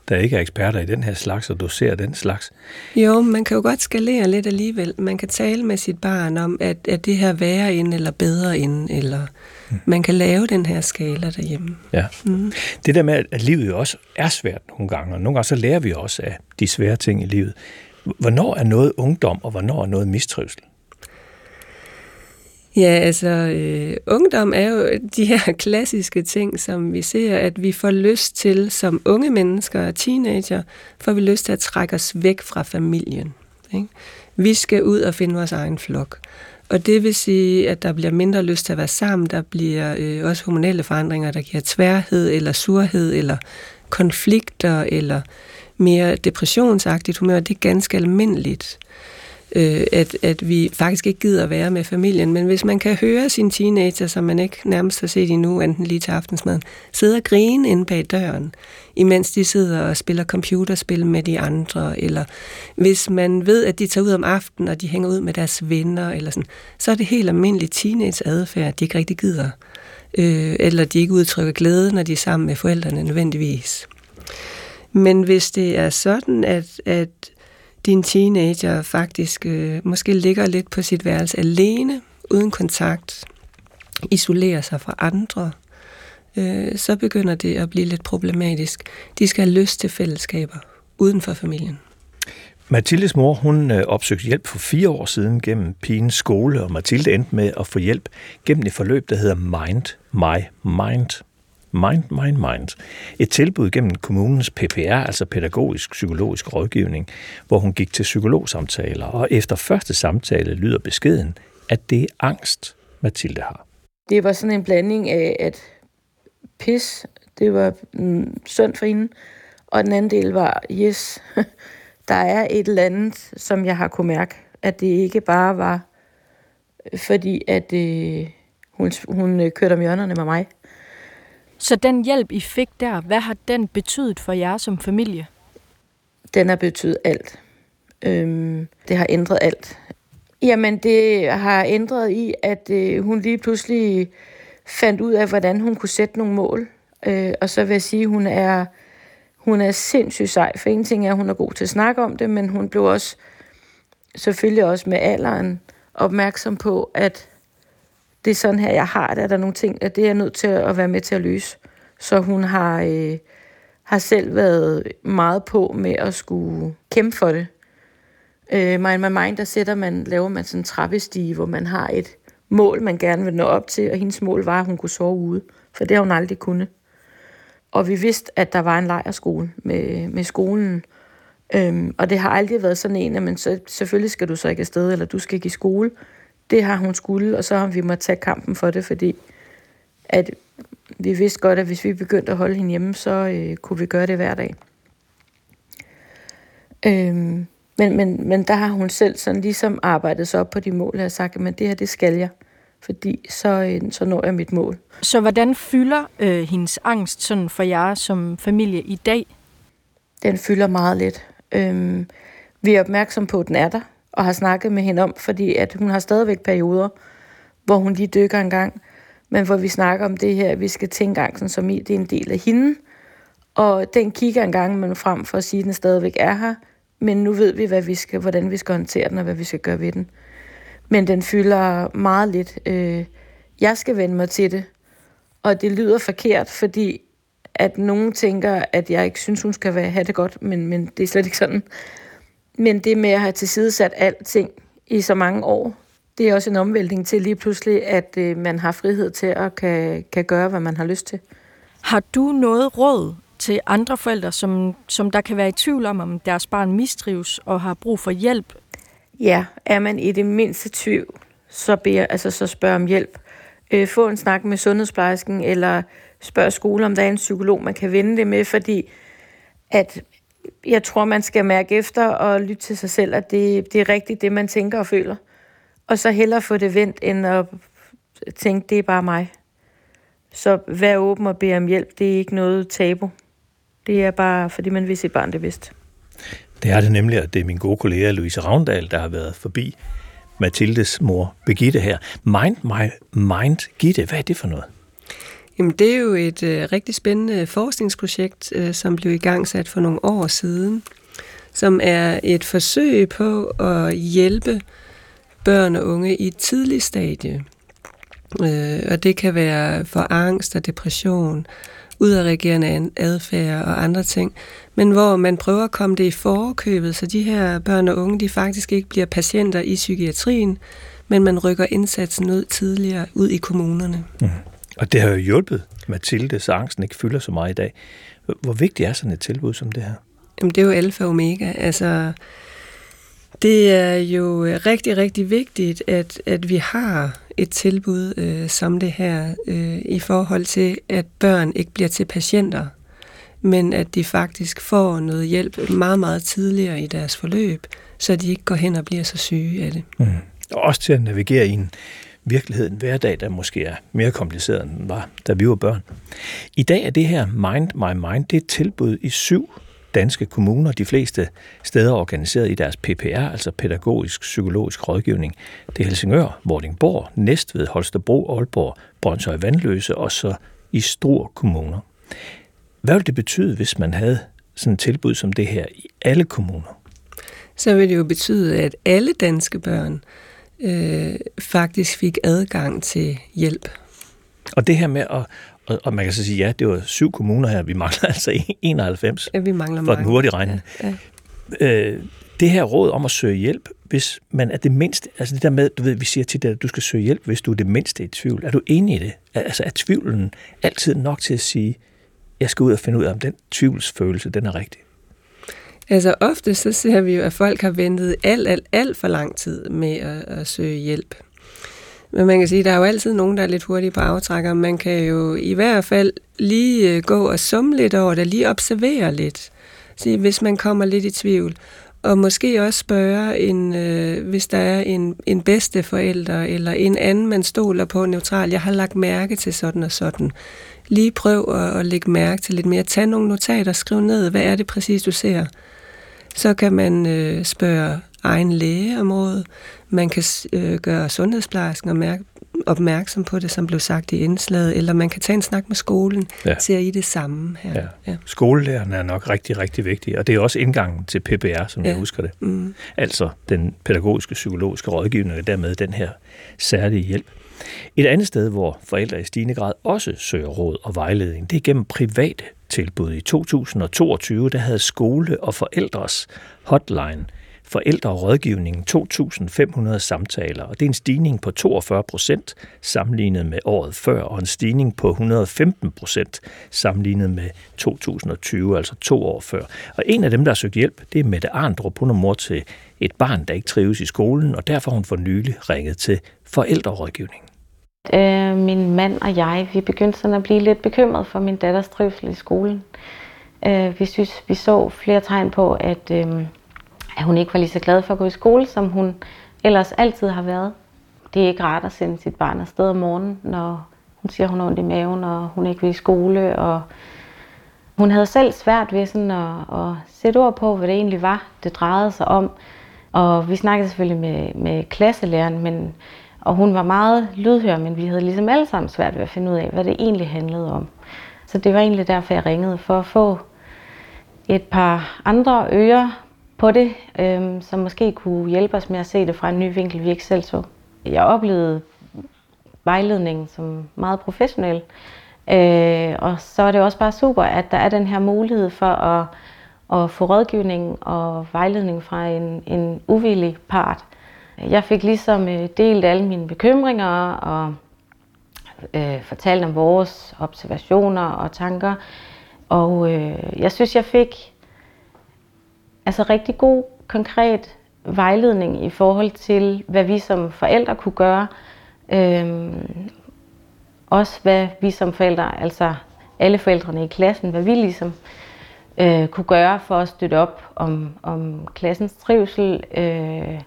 der ikke er eksperter i den her slags, og doserer den slags. Jo, man kan jo godt skalere lidt alligevel. Man kan tale med sit barn om, at, at det her værre ind eller bedre ind, eller mm. man kan lave den her skala derhjemme. Ja. Mm. Det der med, at livet jo også er svært nogle gange, og nogle gange så lærer vi også af de svære ting i livet. Hvornår er noget ungdom, og hvornår er noget mistrivsel? Ja, altså øh, ungdom er jo de her klassiske ting, som vi ser, at vi får lyst til som unge mennesker og teenager, får vi lyst til at trække os væk fra familien. Ikke? Vi skal ud og finde vores egen flok. Og det vil sige, at der bliver mindre lyst til at være sammen. Der bliver øh, også hormonelle forandringer, der giver tværhed eller surhed eller konflikter eller mere depressionsagtigt humør. Det er ganske almindeligt øh, øh, at, at vi faktisk ikke gider at være med familien. Men hvis man kan høre sin teenager, som man ikke nærmest har set endnu, enten lige til aftensmaden, sidde og grine inde bag døren, imens de sidder og spiller computerspil med de andre, eller hvis man ved, at de tager ud om aftenen, og de hænger ud med deres venner, eller sådan, så er det helt almindelig teenage-adfærd, de ikke rigtig gider. Øh, eller de ikke udtrykker glæde, når de er sammen med forældrene nødvendigvis. Men hvis det er sådan, at, at din teenager faktisk øh, måske ligger lidt på sit værelse alene, uden kontakt, isolerer sig fra andre, øh, så begynder det at blive lidt problematisk. De skal have lyst til fællesskaber uden for familien. Mathildes mor, hun øh, opsøgte hjælp for fire år siden gennem pigens skole, og Mathilde endte med at få hjælp gennem et forløb, der hedder Mind My Mind. Mind, Mind, Mind. Et tilbud gennem kommunens PPR, altså pædagogisk psykologisk rådgivning, hvor hun gik til psykologsamtaler, og efter første samtale lyder beskeden, at det er angst, Mathilde har. Det var sådan en blanding af, at pis, det var mm, synd for hende, og den anden del var, yes, der er et eller andet, som jeg har kunne mærke, at det ikke bare var, fordi at øh, hun, hun øh, kørte om hjørnerne med mig. Så den hjælp, I fik der, hvad har den betydet for jer som familie? Den har betydet alt. Øhm, det har ændret alt. Jamen, det har ændret i, at øh, hun lige pludselig fandt ud af, hvordan hun kunne sætte nogle mål. Øh, og så vil jeg sige, at hun er, hun er sindssygt sej. For en ting er, at hun er god til at snakke om det, men hun blev også, selvfølgelig også med alderen, opmærksom på, at det er sådan her, jeg har det, at der er nogle ting, at det er jeg nødt til at være med til at løse. Så hun har, øh, har selv været meget på med at skulle kæmpe for det. Øh, Mind My Mind, der sætter man, laver man sådan en trappestige, hvor man har et mål, man gerne vil nå op til, og hendes mål var, at hun kunne sove ude, for det har hun aldrig kunnet. Og vi vidste, at der var en lejerskole med, med skolen, øhm, og det har aldrig været sådan en, at man så, selvfølgelig skal du så ikke afsted, eller du skal ikke i skole det har hun skulle, og så har vi måttet tage kampen for det, fordi at vi vidste godt, at hvis vi begyndte at holde hende hjemme, så øh, kunne vi gøre det hver dag. Øhm, men, men, men der har hun selv sådan ligesom arbejdet sig op på de mål, og sagt, at det her, det skal jeg, fordi så, øh, så når jeg mit mål. Så hvordan fylder øh, hendes angst sådan for jer som familie i dag? Den fylder meget lidt. Øhm, vi er opmærksom på, at den er der og har snakket med hende om, fordi at hun har stadigvæk perioder, hvor hun lige dykker en gang, men hvor vi snakker om det her, at vi skal tænke angsten som i, det er en del af hende, og den kigger en gang men frem for at sige, at den stadigvæk er her, men nu ved vi, hvad vi skal, hvordan vi skal håndtere den, og hvad vi skal gøre ved den. Men den fylder meget lidt. Øh, jeg skal vende mig til det, og det lyder forkert, fordi at nogen tænker, at jeg ikke synes, hun skal være, have det godt, men, men det er slet ikke sådan. Men det med at have tilsidesat alting i så mange år, det er også en omvæltning til lige pludselig, at øh, man har frihed til at kan, kan gøre, hvad man har lyst til. Har du noget råd til andre forældre, som, som der kan være i tvivl om, om deres barn mistrives og har brug for hjælp? Ja, er man i det mindste tvivl, så, beder, altså, så spørg om hjælp. Øh, få en snak med sundhedsplejersken, eller spørg skole, om der er en psykolog, man kan vende det med, fordi at jeg tror, man skal mærke efter og lytte til sig selv, at det, det er rigtigt, det man tænker og føler. Og så hellere få det vendt, end at tænke, det er bare mig. Så vær åben og bed om hjælp. Det er ikke noget tabu. Det er bare, fordi man vil sit barn det vidst. Det er det nemlig, at det er min gode kollega Louise Ravndal, der har været forbi Mathildes mor Begitte her. Mind My Mind Gitte, hvad er det for noget? Jamen, det er jo et øh, rigtig spændende forskningsprojekt, øh, som blev i gang sat for nogle år siden, som er et forsøg på at hjælpe børn og unge i et tidligt stadie. Øh, og det kan være for angst og depression, udadreagerende adfærd og andre ting, men hvor man prøver at komme det i forkøbet, så de her børn og unge, de faktisk ikke bliver patienter i psykiatrien, men man rykker indsatsen ud tidligere ud i kommunerne. Mm. Og det har jo hjulpet Mathilde, så angsten ikke fylder så meget i dag. Hvor vigtigt er sådan et tilbud som det her? Jamen, det er jo alfa og omega. Altså, det er jo rigtig, rigtig vigtigt, at, at vi har et tilbud øh, som det her øh, i forhold til, at børn ikke bliver til patienter, men at de faktisk får noget hjælp meget, meget tidligere i deres forløb, så de ikke går hen og bliver så syge af det. Mm. Og også til at navigere i en virkelighed, en hverdag, der måske er mere kompliceret, end den var, da vi var børn. I dag er det her Mind My Mind, det er et tilbud i syv danske kommuner, de fleste steder organiseret i deres PPR, altså pædagogisk psykologisk rådgivning. Det er Helsingør, Vordingborg, Næstved, Holstebro, Aalborg, Brøndshøj Vandløse og så i store kommuner. Hvad ville det betyde, hvis man havde sådan et tilbud som det her i alle kommuner? Så vil det jo betyde, at alle danske børn øh, faktisk fik adgang til hjælp. Og det her med at, og, og man kan så sige, ja, det var syv kommuner her, vi mangler altså 91 ja, vi mangler for mange. den hurtige regning. Ja, ja. Øh, det her råd om at søge hjælp, hvis man er det mindste, altså det der med, du ved, vi siger til dig, at du skal søge hjælp, hvis du er det mindste i tvivl. Er du enig i det? Altså er tvivlen altid nok til at sige, jeg skal ud og finde ud af, om den tvivlsfølelse, den er rigtig? Altså ofte så ser vi jo, at folk har ventet alt, alt, alt for lang tid med at, at søge hjælp. Men man kan sige, at der er jo altid nogen, der er lidt hurtige på aftrækker. Man kan jo i hvert fald lige øh, gå og summe lidt over det, lige observere lidt. Så hvis man kommer lidt i tvivl. Og måske også spørge, en, øh, hvis der er en, en bedste forælder, eller en anden, man stoler på neutral. Jeg har lagt mærke til sådan og sådan. Lige prøv at, at lægge mærke til lidt mere. Tag nogle notater, skriv ned, hvad er det præcis, du ser. Så kan man øh, spørge egen læge om råd. Man kan øh, gøre sundhedsplejersken opmærk- opmærksom på det, som blev sagt i indslaget, eller man kan tage en snak med skolen ja. til at i det samme her. Ja. Ja. Skolelærerne er nok rigtig, rigtig vigtige, og det er også indgangen til PPR, som ja. jeg husker det. Mm. Altså den pædagogiske, psykologiske rådgivning, og dermed den her særlige hjælp. Et andet sted, hvor forældre i stigende grad også søger råd og vejledning, det er gennem private tilbud. I 2022 der havde skole og forældres hotline forældrerådgivningen 2.500 samtaler, og det er en stigning på 42 procent sammenlignet med året før, og en stigning på 115 procent sammenlignet med 2020, altså to år før. Og en af dem, der har søgt hjælp, det er Mette Arndrup. Hun er mor til et barn, der ikke trives i skolen, og derfor har hun for nylig ringet til forældrerådgivningen. Øh, min mand og jeg, vi begyndte sådan at blive lidt bekymret for min datters trivsel i skolen. Øh, vi synes, vi så flere tegn på, at, øh, at hun ikke var lige så glad for at gå i skole, som hun ellers altid har været. Det er ikke rart at sende sit barn afsted om morgenen, når hun siger, hun har ondt i maven, og hun ikke vil i skole. Og hun havde selv svært ved sådan at, at sætte ord på, hvad det egentlig var, det drejede sig om. Og vi snakkede selvfølgelig med, med klasselæreren, men og hun var meget lydhør, men vi havde ligesom alle sammen svært ved at finde ud af, hvad det egentlig handlede om. Så det var egentlig derfor, jeg ringede, for at få et par andre ører på det, øhm, som måske kunne hjælpe os med at se det fra en ny vinkel, vi ikke selv så. Jeg oplevede vejledningen som meget professionel, Øh, og så er det også bare super, at der er den her mulighed for at, at få rådgivning og vejledning fra en, en uvillig part. Jeg fik ligesom øh, delt alle mine bekymringer og øh, fortalt om vores observationer og tanker. Og øh, jeg synes, jeg fik altså rigtig god, konkret vejledning i forhold til, hvad vi som forældre kunne gøre. Øh, også hvad vi som forældre, altså alle forældrene i klassen, hvad vi ligesom øh, kunne gøre for at støtte op om, om klassens trivsel, øh,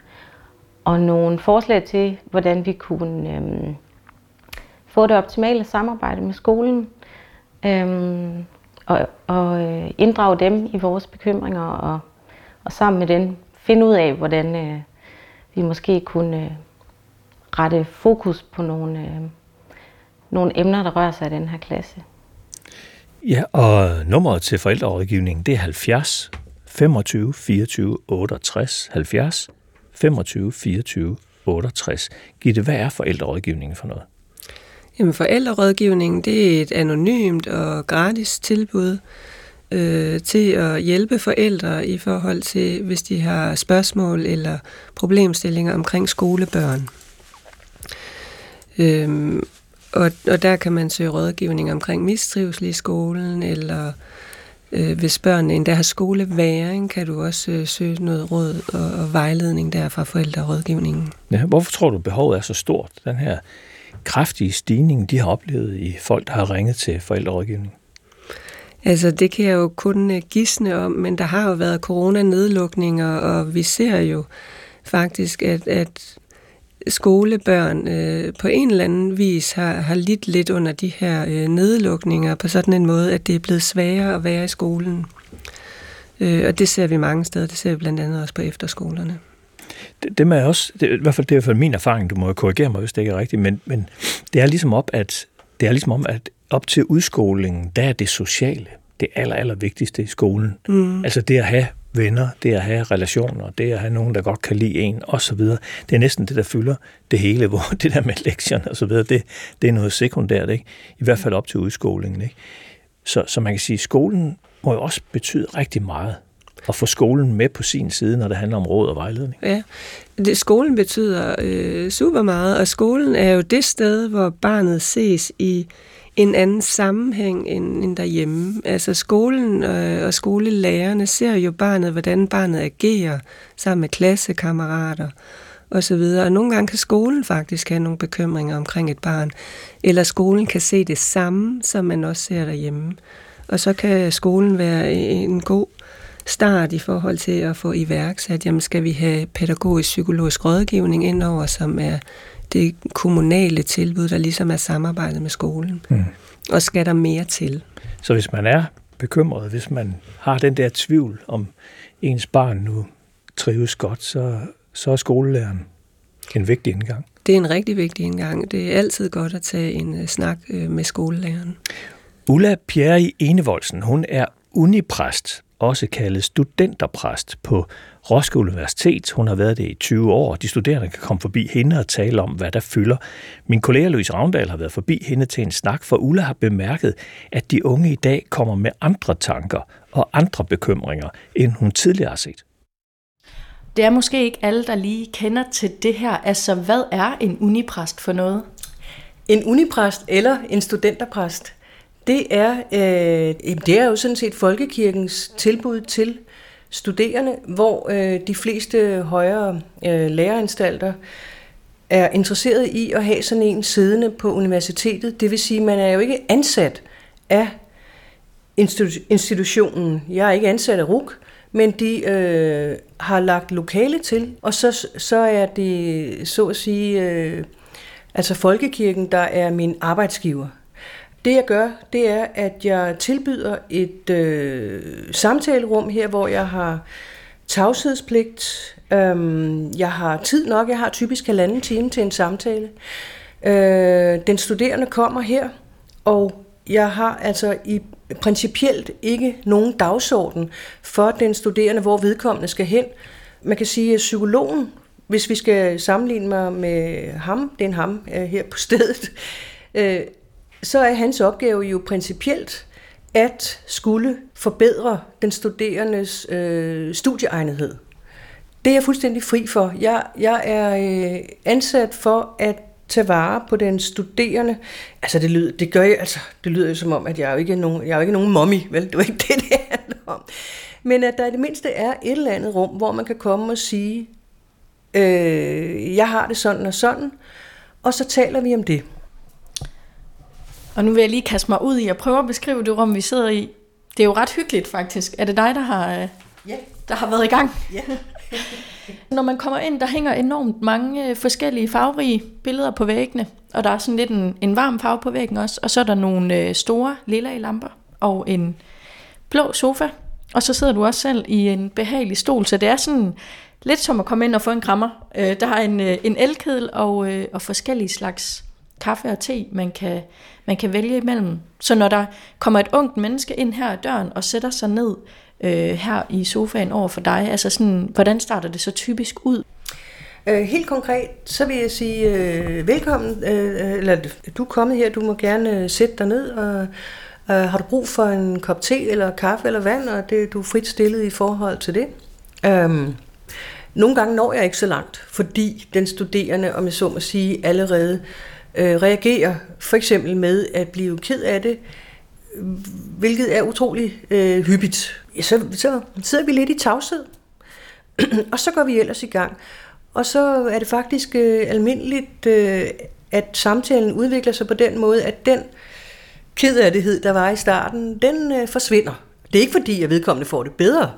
og nogle forslag til, hvordan vi kunne øhm, få det optimale samarbejde med skolen, Øhm, og, og øh, inddrage dem i vores bekymringer, og, og sammen med dem finde ud af, hvordan øh, vi måske kunne øh, rette fokus på nogle, øh, nogle emner, der rører sig i den her klasse. Ja, og nummeret til forældrerådgivningen, det er 70 25 24 68 70 25 24 68. Gitte, hvad er forældrerådgivningen for noget? Jamen, forældrerådgivningen, det er et anonymt og gratis tilbud øh, til at hjælpe forældre i forhold til, hvis de har spørgsmål eller problemstillinger omkring skolebørn. Øhm, og, og der kan man søge rådgivning omkring mistrivsel i skolen, eller øh, hvis børnene endda har skoleværing, kan du også øh, søge noget råd og, og vejledning der fra forældrerådgivningen. Ja, hvorfor tror du, behovet er så stort? Den her kraftige stigning, de har oplevet i folk, der har ringet til forældrerådgivning? Altså, det kan jeg jo kun øh, gisne om, men der har jo været coronanedlukninger, og vi ser jo faktisk, at, at skolebørn øh, på en eller anden vis har, har lidt lidt under de her øh, nedlukninger på sådan en måde, at det er blevet sværere at være i skolen. Øh, og det ser vi mange steder. Det ser vi blandt andet også på efterskolerne. Det, det er også, det, i hvert fald det er i hvert fald min erfaring, du må korrigere mig, hvis det ikke er rigtigt, men, men det er ligesom op, at det er ligesom om, at op til udskolingen, der er det sociale det aller, aller vigtigste i skolen. Mm. Altså det at have venner, det at have relationer, det at have nogen, der godt kan lide en, osv. Det er næsten det, der fylder det hele, hvor det der med lektierne og så videre, det, det er noget sekundært, ikke? I hvert fald op til udskolingen, ikke? Så, så man kan sige, at skolen må jo også betyde rigtig meget at få skolen med på sin side, når det handler om råd og vejledning. Ja, det, skolen betyder øh, super meget, og skolen er jo det sted, hvor barnet ses i en anden sammenhæng end, end derhjemme. Altså skolen øh, og skolelærerne ser jo barnet, hvordan barnet agerer sammen med klassekammerater og så videre. Og nogle gange kan skolen faktisk have nogle bekymringer omkring et barn, eller skolen kan se det samme, som man også ser derhjemme. Og så kan skolen være en god start i forhold til at få iværksat, jamen skal vi have pædagogisk psykologisk rådgivning indover, som er det kommunale tilbud, der ligesom er samarbejdet med skolen. Mm. Og skal der mere til? Så hvis man er bekymret, hvis man har den der tvivl om ens barn nu trives godt, så, så er skolelæreren en vigtig indgang. Det er en rigtig vigtig indgang. Det er altid godt at tage en uh, snak uh, med skolelæreren. Ulla Pierre Enevoldsen, hun er unipræst også kaldet studenterpræst på Roskilde Universitet. Hun har været det i 20 år, de studerende kan komme forbi hende og tale om, hvad der fylder. Min kollega Louise Ravndal har været forbi hende til en snak, for Ulla har bemærket, at de unge i dag kommer med andre tanker og andre bekymringer, end hun tidligere har set. Det er måske ikke alle, der lige kender til det her. Altså, hvad er en unipræst for noget? En unipræst eller en studenterpræst, det er, øh, det er jo sådan set folkekirkens tilbud til studerende, hvor øh, de fleste højere øh, læreranstalter er interesseret i at have sådan en siddende på universitetet. Det vil sige, at man er jo ikke ansat af institutionen. Jeg er ikke ansat af RUK, men de øh, har lagt lokale til, og så, så er det så at sige, øh, altså folkekirken, der er min arbejdsgiver. Det jeg gør, det er, at jeg tilbyder et øh, samtalerum her, hvor jeg har tavshedspligt. Øhm, jeg har tid nok, jeg har typisk halvanden time til en samtale. Øh, den studerende kommer her, og jeg har altså i principielt ikke nogen dagsorden for den studerende, hvor vedkommende skal hen. Man kan sige, at psykologen, hvis vi skal sammenligne mig med ham, det er en ham øh, her på stedet, øh, så er hans opgave jo principielt at skulle forbedre den studerendes øh, studieegnethed. Det er jeg fuldstændig fri for. Jeg, jeg er øh, ansat for at tage vare på den studerende. Altså det lyder, det gør jeg, altså det lyder jo som om, at jeg er jo ikke nogen, jeg er jo ikke nogen mommy, vel? Det er jo ikke det, det handler om. Men at der i det mindste er et eller andet rum, hvor man kan komme og sige, øh, jeg har det sådan og sådan, og så taler vi om det. Og nu vil jeg lige kaste mig ud i at prøve at beskrive det rum, vi sidder i. Det er jo ret hyggeligt faktisk. Er det dig, der har, ja. der har været i gang? Ja. Når man kommer ind, der hænger enormt mange øh, forskellige farverige billeder på væggene. Og der er sådan lidt en, en varm farve på væggen også. Og så er der nogle øh, store lilla lamper og en blå sofa. Og så sidder du også selv i en behagelig stol. Så det er sådan lidt som at komme ind og få en krammer. Øh, der er en, en elkedel og, og forskellige slags kaffe og te, man kan, man kan vælge imellem. Så når der kommer et ungt menneske ind her ad døren og sætter sig ned øh, her i sofaen over for dig, altså sådan, hvordan starter det så typisk ud? Øh, helt konkret, så vil jeg sige øh, velkommen, øh, eller du er kommet her, du må gerne øh, sætte dig ned, og øh, har du brug for en kop te, eller kaffe, eller vand, og det, du er frit stillet i forhold til det. Øhm, nogle gange når jeg ikke så langt, fordi den studerende, om jeg så må sige, allerede øh, Øh, reagerer for eksempel med at blive ked af det, hvilket er utrolig øh, hyppigt. Så, så sidder vi lidt i tavshed, og så går vi ellers i gang. Og så er det faktisk øh, almindeligt, øh, at samtalen udvikler sig på den måde, at den kedærdighed, der var i starten, den øh, forsvinder. Det er ikke fordi, at vedkommende får det bedre,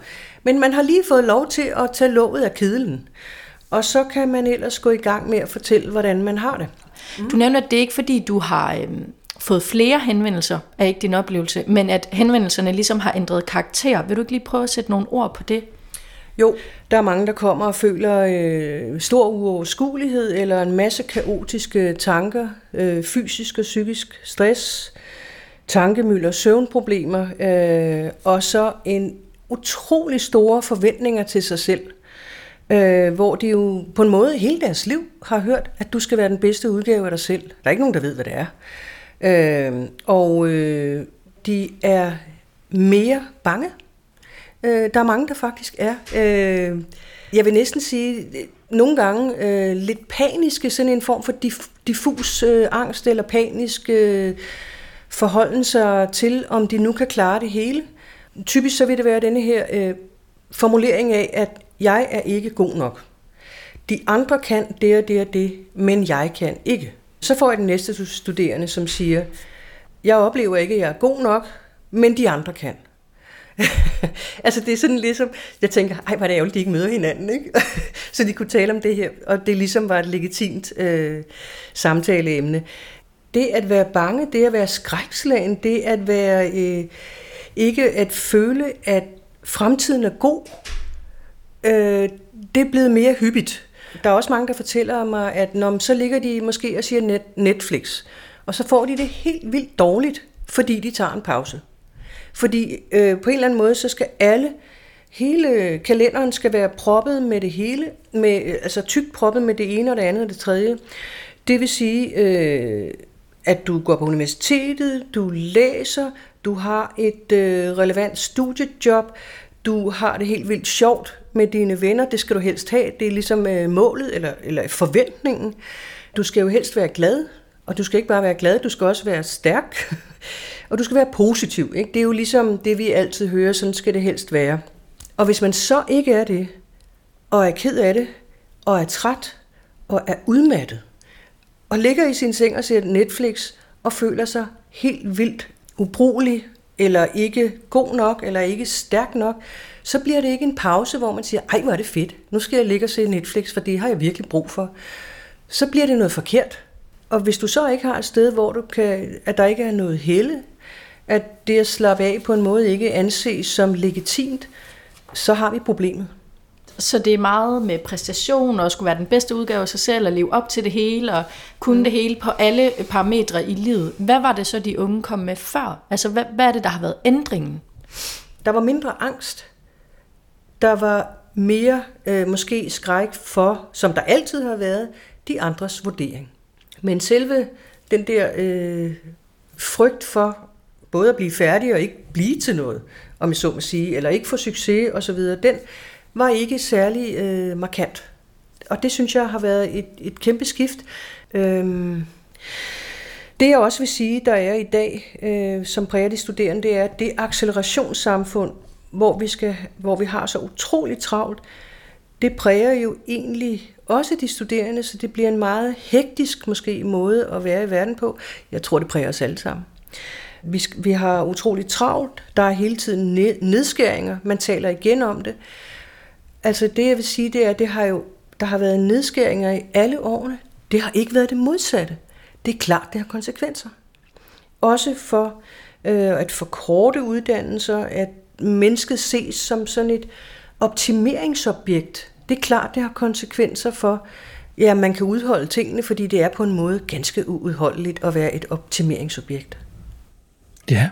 men man har lige fået lov til at tage låget af kedlen. Og så kan man ellers gå i gang med at fortælle, hvordan man har det. Mm. Du nævner, at det er ikke fordi, du har øhm, fået flere henvendelser, er ikke din oplevelse, men at henvendelserne ligesom har ændret karakter. Vil du ikke lige prøve at sætte nogle ord på det? Jo, der er mange, der kommer og føler øh, stor uoverskuelighed eller en masse kaotiske tanker, øh, fysisk og psykisk stress, tankemylder, søvnproblemer, øh, og så en utrolig store forventninger til sig selv øh, hvor de jo på en måde hele deres liv har hørt, at du skal være den bedste udgave af dig selv. Der er ikke nogen, der ved, hvad det er. Øh, og øh, de er mere bange. Øh, der er mange, der faktisk er. Øh, jeg vil næsten sige, nogle gange øh, lidt paniske, sådan en form for dif- diffus øh, angst eller panisk øh, forholden sig til, om de nu kan klare det hele. Typisk så vil det være denne her øh, formulering af, at jeg er ikke god nok. De andre kan det og det og det, men jeg kan ikke. Så får jeg den næste studerende, som siger, jeg oplever ikke, at jeg er god nok, men de andre kan. altså det er sådan ligesom, jeg tænker, ej, er det ærgerligt, de ikke møder hinanden, ikke? så de kunne tale om det her, og det ligesom var et legitimt øh, samtaleemne. Det at være bange, det at være skrækslagen, det at være, øh, ikke at føle, at fremtiden er god, øh, det er blevet mere hyppigt. Der er også mange, der fortæller mig, at når så ligger de måske og siger net, Netflix, og så får de det helt vildt dårligt, fordi de tager en pause. Fordi øh, på en eller anden måde, så skal alle, hele kalenderen skal være proppet med det hele, med, øh, altså tykt proppet med det ene og det andet og det tredje. Det vil sige, øh, at du går på universitetet, du læser, du har et øh, relevant studiejob, du har det helt vildt sjovt med dine venner, det skal du helst have. Det er ligesom øh, målet eller, eller forventningen. Du skal jo helst være glad, og du skal ikke bare være glad, du skal også være stærk, og du skal være positiv. Ikke? Det er jo ligesom det, vi altid hører, sådan skal det helst være. Og hvis man så ikke er det, og er ked af det, og er træt, og er udmattet, og ligger i sin seng og ser Netflix, og føler sig helt vildt ubrugelig, eller ikke god nok, eller ikke stærk nok, så bliver det ikke en pause, hvor man siger, ej hvor er det fedt, nu skal jeg ligge og se Netflix, for det har jeg virkelig brug for. Så bliver det noget forkert. Og hvis du så ikke har et sted, hvor du kan, at der ikke er noget helle, at det at slappe af på en måde ikke anses som legitimt, så har vi problemet. Så det er meget med præstation og skulle være den bedste udgave af sig selv og leve op til det hele og kunne mm. det hele på alle parametre i livet. Hvad var det så, de unge kom med før? Altså, hvad, hvad er det, der har været ændringen? Der var mindre angst. Der var mere øh, måske skræk for, som der altid har været, de andres vurdering. Men selve den der øh, frygt for både at blive færdig og ikke blive til noget, om jeg så må sige, eller ikke få succes osv., den var ikke særlig øh, markant. Og det synes jeg har været et, et kæmpe skift. Øhm, det jeg også vil sige, der er i dag, øh, som præger de studerende, det er, at det accelerationssamfund, hvor vi, skal, hvor vi har så utroligt travlt, det præger jo egentlig også de studerende, så det bliver en meget hektisk måske måde at være i verden på. Jeg tror, det præger os alle sammen. Vi, vi har utroligt travlt. Der er hele tiden nedskæringer. Man taler igen om det. Altså det, jeg vil sige, det er, at det har jo, der har været nedskæringer i alle årene. Det har ikke været det modsatte. Det er klart, det har konsekvenser. Også for øh, at forkorte uddannelser, at mennesket ses som sådan et optimeringsobjekt. Det er klart, det har konsekvenser for, ja, man kan udholde tingene, fordi det er på en måde ganske uudholdeligt at være et optimeringsobjekt. Ja,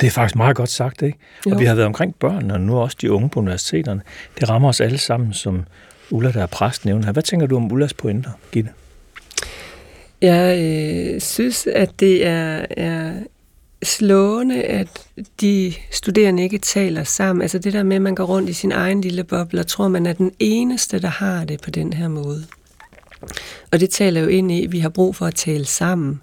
det er faktisk meget godt sagt, ikke? Jo. Og vi har været omkring børn, og nu også de unge på universiteterne. Det rammer os alle sammen, som Ulla, der er præst, nævner her. Hvad tænker du om Ullas pointer, Gitte? Jeg øh, synes, at det er, er slående, at de studerende ikke taler sammen. Altså det der med, at man går rundt i sin egen lille boble og tror, man er den eneste, der har det på den her måde. Og det taler jo ind i, at vi har brug for at tale sammen.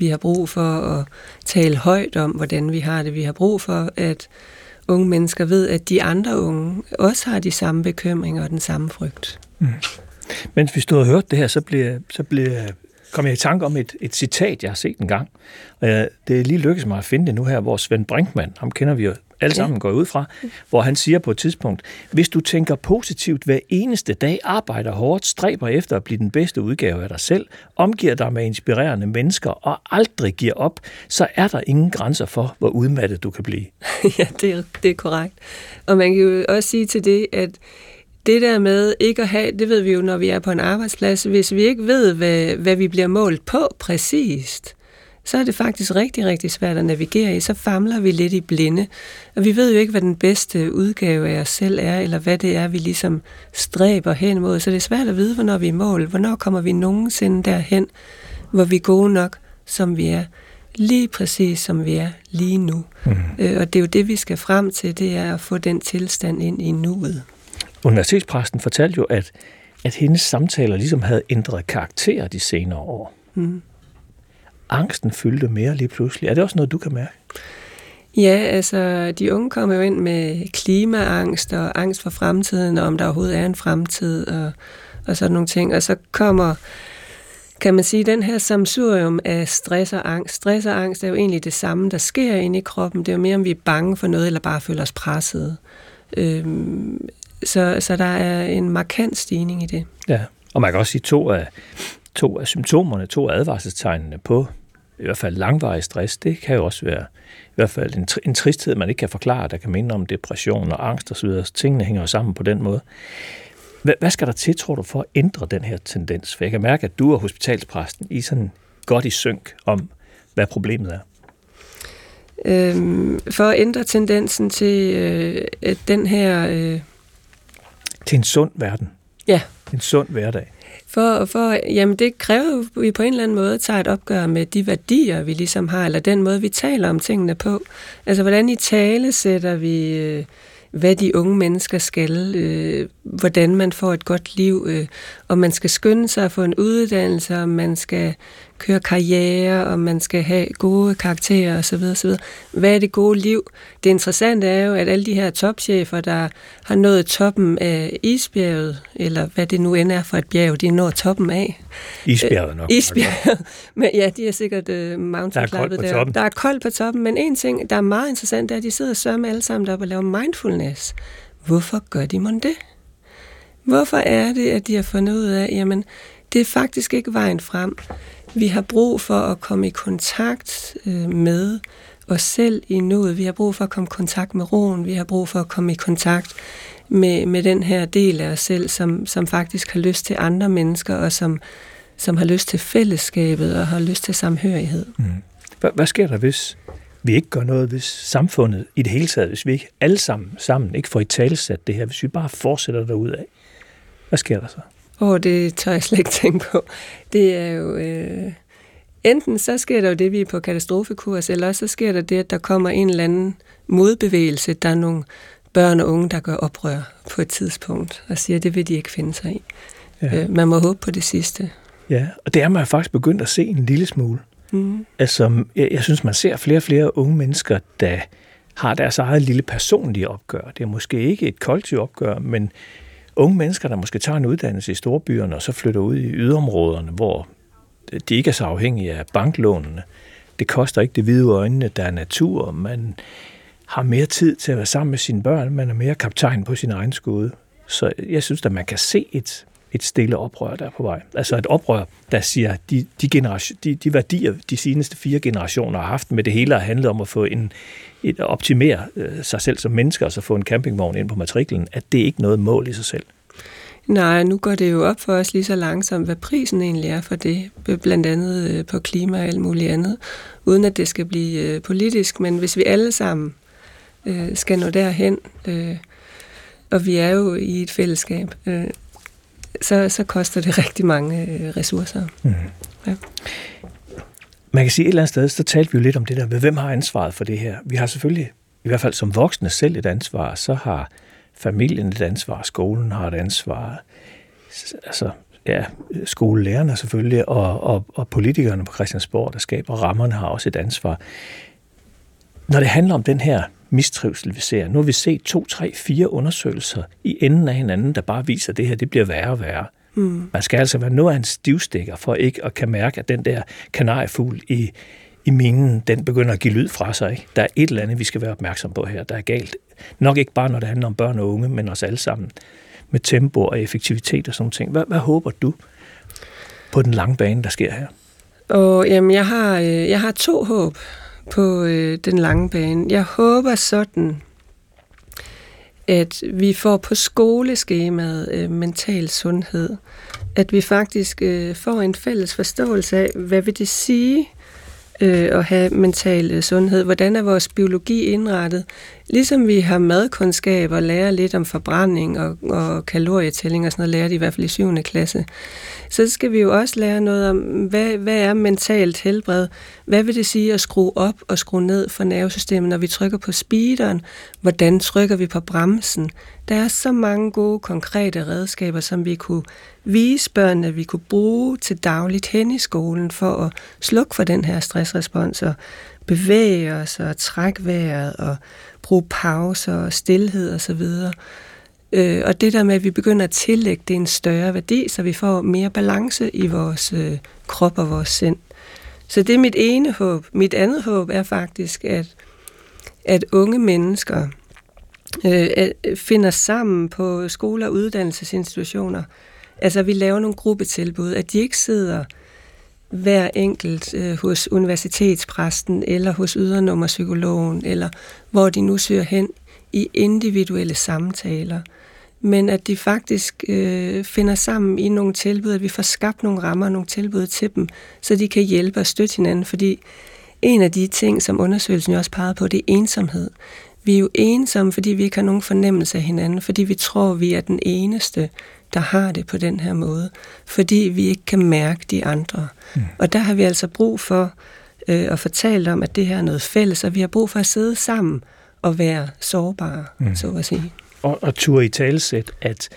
Vi har brug for at tale højt om, hvordan vi har det. Vi har brug for, at unge mennesker ved, at de andre unge også har de samme bekymringer og den samme frygt. Mm. Mens vi stod og hørte det her, så blev, så blev kom jeg i tanke om et, et citat, jeg har set en gang. Og jeg, det er lige lykkedes mig at finde det nu her, hvor Svend Brinkmann, ham kender vi jo alle sammen går ud fra, hvor han siger på et tidspunkt, hvis du tænker positivt hver eneste dag, arbejder hårdt, stræber efter at blive den bedste udgave af dig selv, omgiver dig med inspirerende mennesker og aldrig giver op, så er der ingen grænser for, hvor udmattet du kan blive. ja, det er, det er korrekt. Og man kan jo også sige til det, at det der med ikke at have, det ved vi jo, når vi er på en arbejdsplads, hvis vi ikke ved, hvad, hvad vi bliver målt på præcist, så er det faktisk rigtig, rigtig svært at navigere i. Så famler vi lidt i blinde, og vi ved jo ikke, hvad den bedste udgave af os selv er, eller hvad det er, vi ligesom stræber hen mod. Så det er svært at vide, hvornår vi er mål. Hvornår kommer vi nogensinde derhen, hvor vi er gode nok, som vi er. Lige præcis som vi er lige nu. Mm. Og det er jo det, vi skal frem til, det er at få den tilstand ind i nuet. Universitetspræsten fortalte jo, at, at hendes samtaler ligesom havde ændret karakter de senere år. Mm. Angsten fyldte mere lige pludselig. Er det også noget, du kan mærke? Ja, altså de unge kommer jo ind med klimaangst og angst for fremtiden, og om der overhovedet er en fremtid og, og sådan nogle ting. Og så kommer, kan man sige, den her samsurium af stress og angst. Stress og angst er jo egentlig det samme, der sker inde i kroppen. Det er jo mere, om vi er bange for noget, eller bare føler os presset. Øhm, så, så der er en markant stigning i det. Ja, og man kan også sige, to af, to af symptomerne, to af advarselstegnene på i hvert fald langvarig stress, det kan jo også være i hvert fald en, en tristhed, man ikke kan forklare, der kan minde om depression og angst osv. Så tingene hænger jo sammen på den måde. Hvad, hvad skal der til, tror du, for at ændre den her tendens? For jeg kan mærke, at du og hospitalspræsten I sådan godt i synk om, hvad problemet er. Øhm, for at ændre tendensen til øh, den her øh, til en sund verden. Ja. En sund hverdag. For, for, jamen det kræver jo, at vi på en eller anden måde tager et opgør med de værdier, vi ligesom har, eller den måde, vi taler om tingene på. Altså, hvordan i tale sætter vi, øh, hvad de unge mennesker skal, øh, hvordan man får et godt liv, øh, om man skal skynde sig at få en uddannelse, om man skal køre karriere, og man skal have gode karakterer osv. osv. Hvad er det gode liv? Det interessante er jo, at alle de her topchefer, der har nået toppen af isbjerget, eller hvad det nu end er for et bjerg, de når toppen af. Isbjerget nok. Isbjerget. Men ja, de er sikkert uh, mountain der er koldt på der. Toppen. Der er koldt på toppen, men en ting, der er meget interessant, det er, at de sidder sørme alle sammen deroppe og laver mindfulness. Hvorfor gør de mon det? Hvorfor er det, at de har fundet ud af, jamen, det er faktisk ikke vejen frem. Vi har brug for at komme i kontakt øh, med os selv i nuet. Vi har brug for at komme i kontakt med roen. Vi har brug for at komme i kontakt med, med den her del af os selv, som, som faktisk har lyst til andre mennesker, og som, som har lyst til fællesskabet og har lyst til samhørighed. Mm. Hvad, hvad sker der, hvis vi ikke gør noget, hvis samfundet i det hele taget, hvis vi ikke alle sammen, sammen ikke får i talesat det her, hvis vi bare fortsætter derud af? Hvad sker der så? Åh, oh, det tør jeg slet ikke tænke på. Det er jo... Øh, enten så sker der jo det, vi er på katastrofekurs, eller så sker der det, at der kommer en eller anden modbevægelse. Der er nogle børn og unge, der gør oprør på et tidspunkt, og siger, at det vil de ikke finde sig i. Ja. Øh, man må håbe på det sidste. Ja, og det er man faktisk begyndt at se en lille smule. Mm. Altså, jeg, jeg synes, man ser flere og flere unge mennesker, der har deres eget lille personlige opgør. Det er måske ikke et kollektivt opgør, men unge mennesker, der måske tager en uddannelse i storbyerne og så flytter ud i yderområderne, hvor de ikke er så afhængige af banklånene. Det koster ikke det hvide øjnene, der er natur. Man har mere tid til at være sammen med sine børn. Man er mere kaptajn på sin egen skude. Så jeg synes, at man kan se et, et stille oprør, der er på vej. Altså et oprør, der siger, de, de, generation, de, de værdier, de seneste fire generationer har haft med det hele, har handlet om at få en, et, optimere øh, sig selv som mennesker, og så få en campingvogn ind på matriklen, at det er ikke noget mål i sig selv. Nej, nu går det jo op for os lige så langsomt, hvad prisen egentlig er for det, blandt andet øh, på klima og alt muligt andet, uden at det skal blive øh, politisk, men hvis vi alle sammen øh, skal nå derhen, øh, og vi er jo i et fællesskab, øh, så, så koster det rigtig mange øh, ressourcer. Mm. Ja. Man kan sige et eller andet sted, så talte vi jo lidt om det der, hvem har ansvaret for det her? Vi har selvfølgelig, i hvert fald som voksne selv et ansvar, så har familien et ansvar, skolen har et ansvar, altså ja, skolelærerne selvfølgelig, og, og, og politikerne på Christiansborg, der skaber rammerne, har også et ansvar. Når det handler om den her mistrivsel, vi ser, nu har vi set to, tre, fire undersøgelser i enden af hinanden, der bare viser, at det her det bliver værre og værre. Mm. Man skal altså være noget af en stivstikker, for ikke at kan mærke, at den der kanariefugl i, i minen, den begynder at give lyd fra sig. Ikke? Der er et eller andet, vi skal være opmærksom på her, der er galt. Nok ikke bare, når det handler om børn og unge, men os alle sammen med tempo og effektivitet og sådan ting. Hvad, hvad håber du på den lange bane, der sker her? Og, jamen, jeg, har, øh, jeg har to håb på øh, den lange bane. Jeg håber sådan, at vi får på skoleskemaet øh, mental sundhed. At vi faktisk øh, får en fælles forståelse af, hvad vil det sige øh, at have mental øh, sundhed? Hvordan er vores biologi indrettet? Ligesom vi har madkundskab og lærer lidt om forbrænding og, og kalorietælling og sådan noget, lærer de i hvert fald i 7. klasse, så skal vi jo også lære noget om, hvad, hvad er mentalt helbred? Hvad vil det sige at skrue op og skrue ned for nervesystemet, når vi trykker på speederen? Hvordan trykker vi på bremsen? Der er så mange gode, konkrete redskaber, som vi kunne vise børnene, vi kunne bruge til dagligt hen i skolen for at slukke for den her stressrespons og bevæge os og trække vejret og bruge pauser og stillhed og så videre. Øh, og det der med, at vi begynder at tillægge det en større værdi, så vi får mere balance i vores øh, krop og vores sind. Så det er mit ene håb. Mit andet håb er faktisk, at, at unge mennesker Øh, øh, finder sammen på skoler og uddannelsesinstitutioner. Altså, vi laver nogle gruppetilbud, at de ikke sidder hver enkelt øh, hos universitetspræsten eller hos ydernummerpsykologen, eller hvor de nu søger hen i individuelle samtaler, men at de faktisk øh, finder sammen i nogle tilbud, at vi får skabt nogle rammer og nogle tilbud til dem, så de kan hjælpe og støtte hinanden, fordi en af de ting, som undersøgelsen jo også pegede på, det er ensomhed. Vi er jo ensomme, fordi vi ikke har nogen fornemmelse af hinanden, fordi vi tror, vi er den eneste, der har det på den her måde, fordi vi ikke kan mærke de andre. Mm. Og der har vi altså brug for øh, at fortælle om, at det her er noget fælles, og vi har brug for at sidde sammen og være sårbare, mm. så at sige. Og, og turde i talesæt, at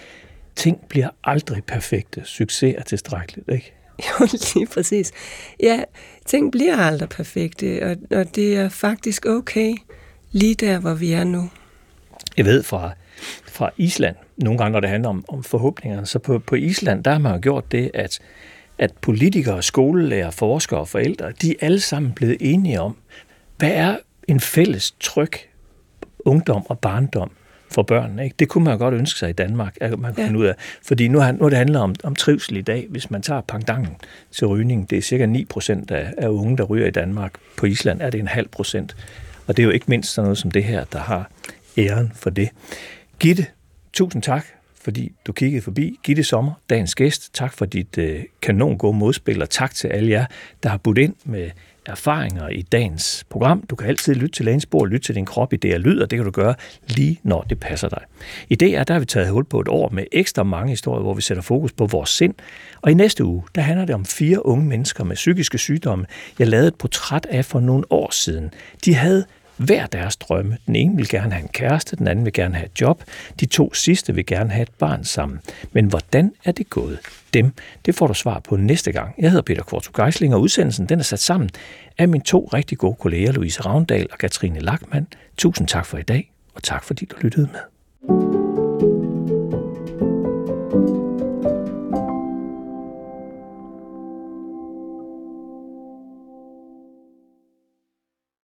ting bliver aldrig perfekte. Succes er tilstrækkeligt, ikke? Jo, lige præcis. Ja, ting bliver aldrig perfekte, og, og det er faktisk okay lige der, hvor vi er nu. Jeg ved fra, fra Island, nogle gange når det handler om, om forhåbninger, så på, på Island, der har man jo gjort det, at, at politikere, skolelærer, forskere og forældre, de er alle sammen blevet enige om, hvad er en fælles tryg ungdom og barndom for børnene. Ikke? Det kunne man godt ønske sig i Danmark, at man kunne ja. ud af. Fordi nu, nu det handler om, om trivsel i dag. Hvis man tager pangdangen til rygning, det er cirka 9 procent af, af unge, der ryger i Danmark. På Island er det en halv procent. Og det er jo ikke mindst sådan noget som det her, der har æren for det. Gitte, tusind tak, fordi du kiggede forbi. Gitte Sommer, dagens gæst, tak for dit øh, kanon gode modspil, og tak til alle jer, der har budt ind med erfaringer i dagens program. Du kan altid lytte til Lægens og lytte til din krop i det, jeg lyder. Det kan du gøre lige når det passer dig. I DR er, der har vi taget hul på et år med ekstra mange historier, hvor vi sætter fokus på vores sind. Og i næste uge, der handler det om fire unge mennesker med psykiske sygdomme, jeg lavede et portræt af for nogle år siden. De havde hver deres drømme. Den ene vil gerne have en kæreste, den anden vil gerne have et job. De to sidste vil gerne have et barn sammen. Men hvordan er det gået dem? Det får du svar på næste gang. Jeg hedder Peter Kvartu Geisling, og udsendelsen den er sat sammen af mine to rigtig gode kolleger, Louise Ravndal og Katrine Lackmann. Tusind tak for i dag, og tak fordi du lyttede med.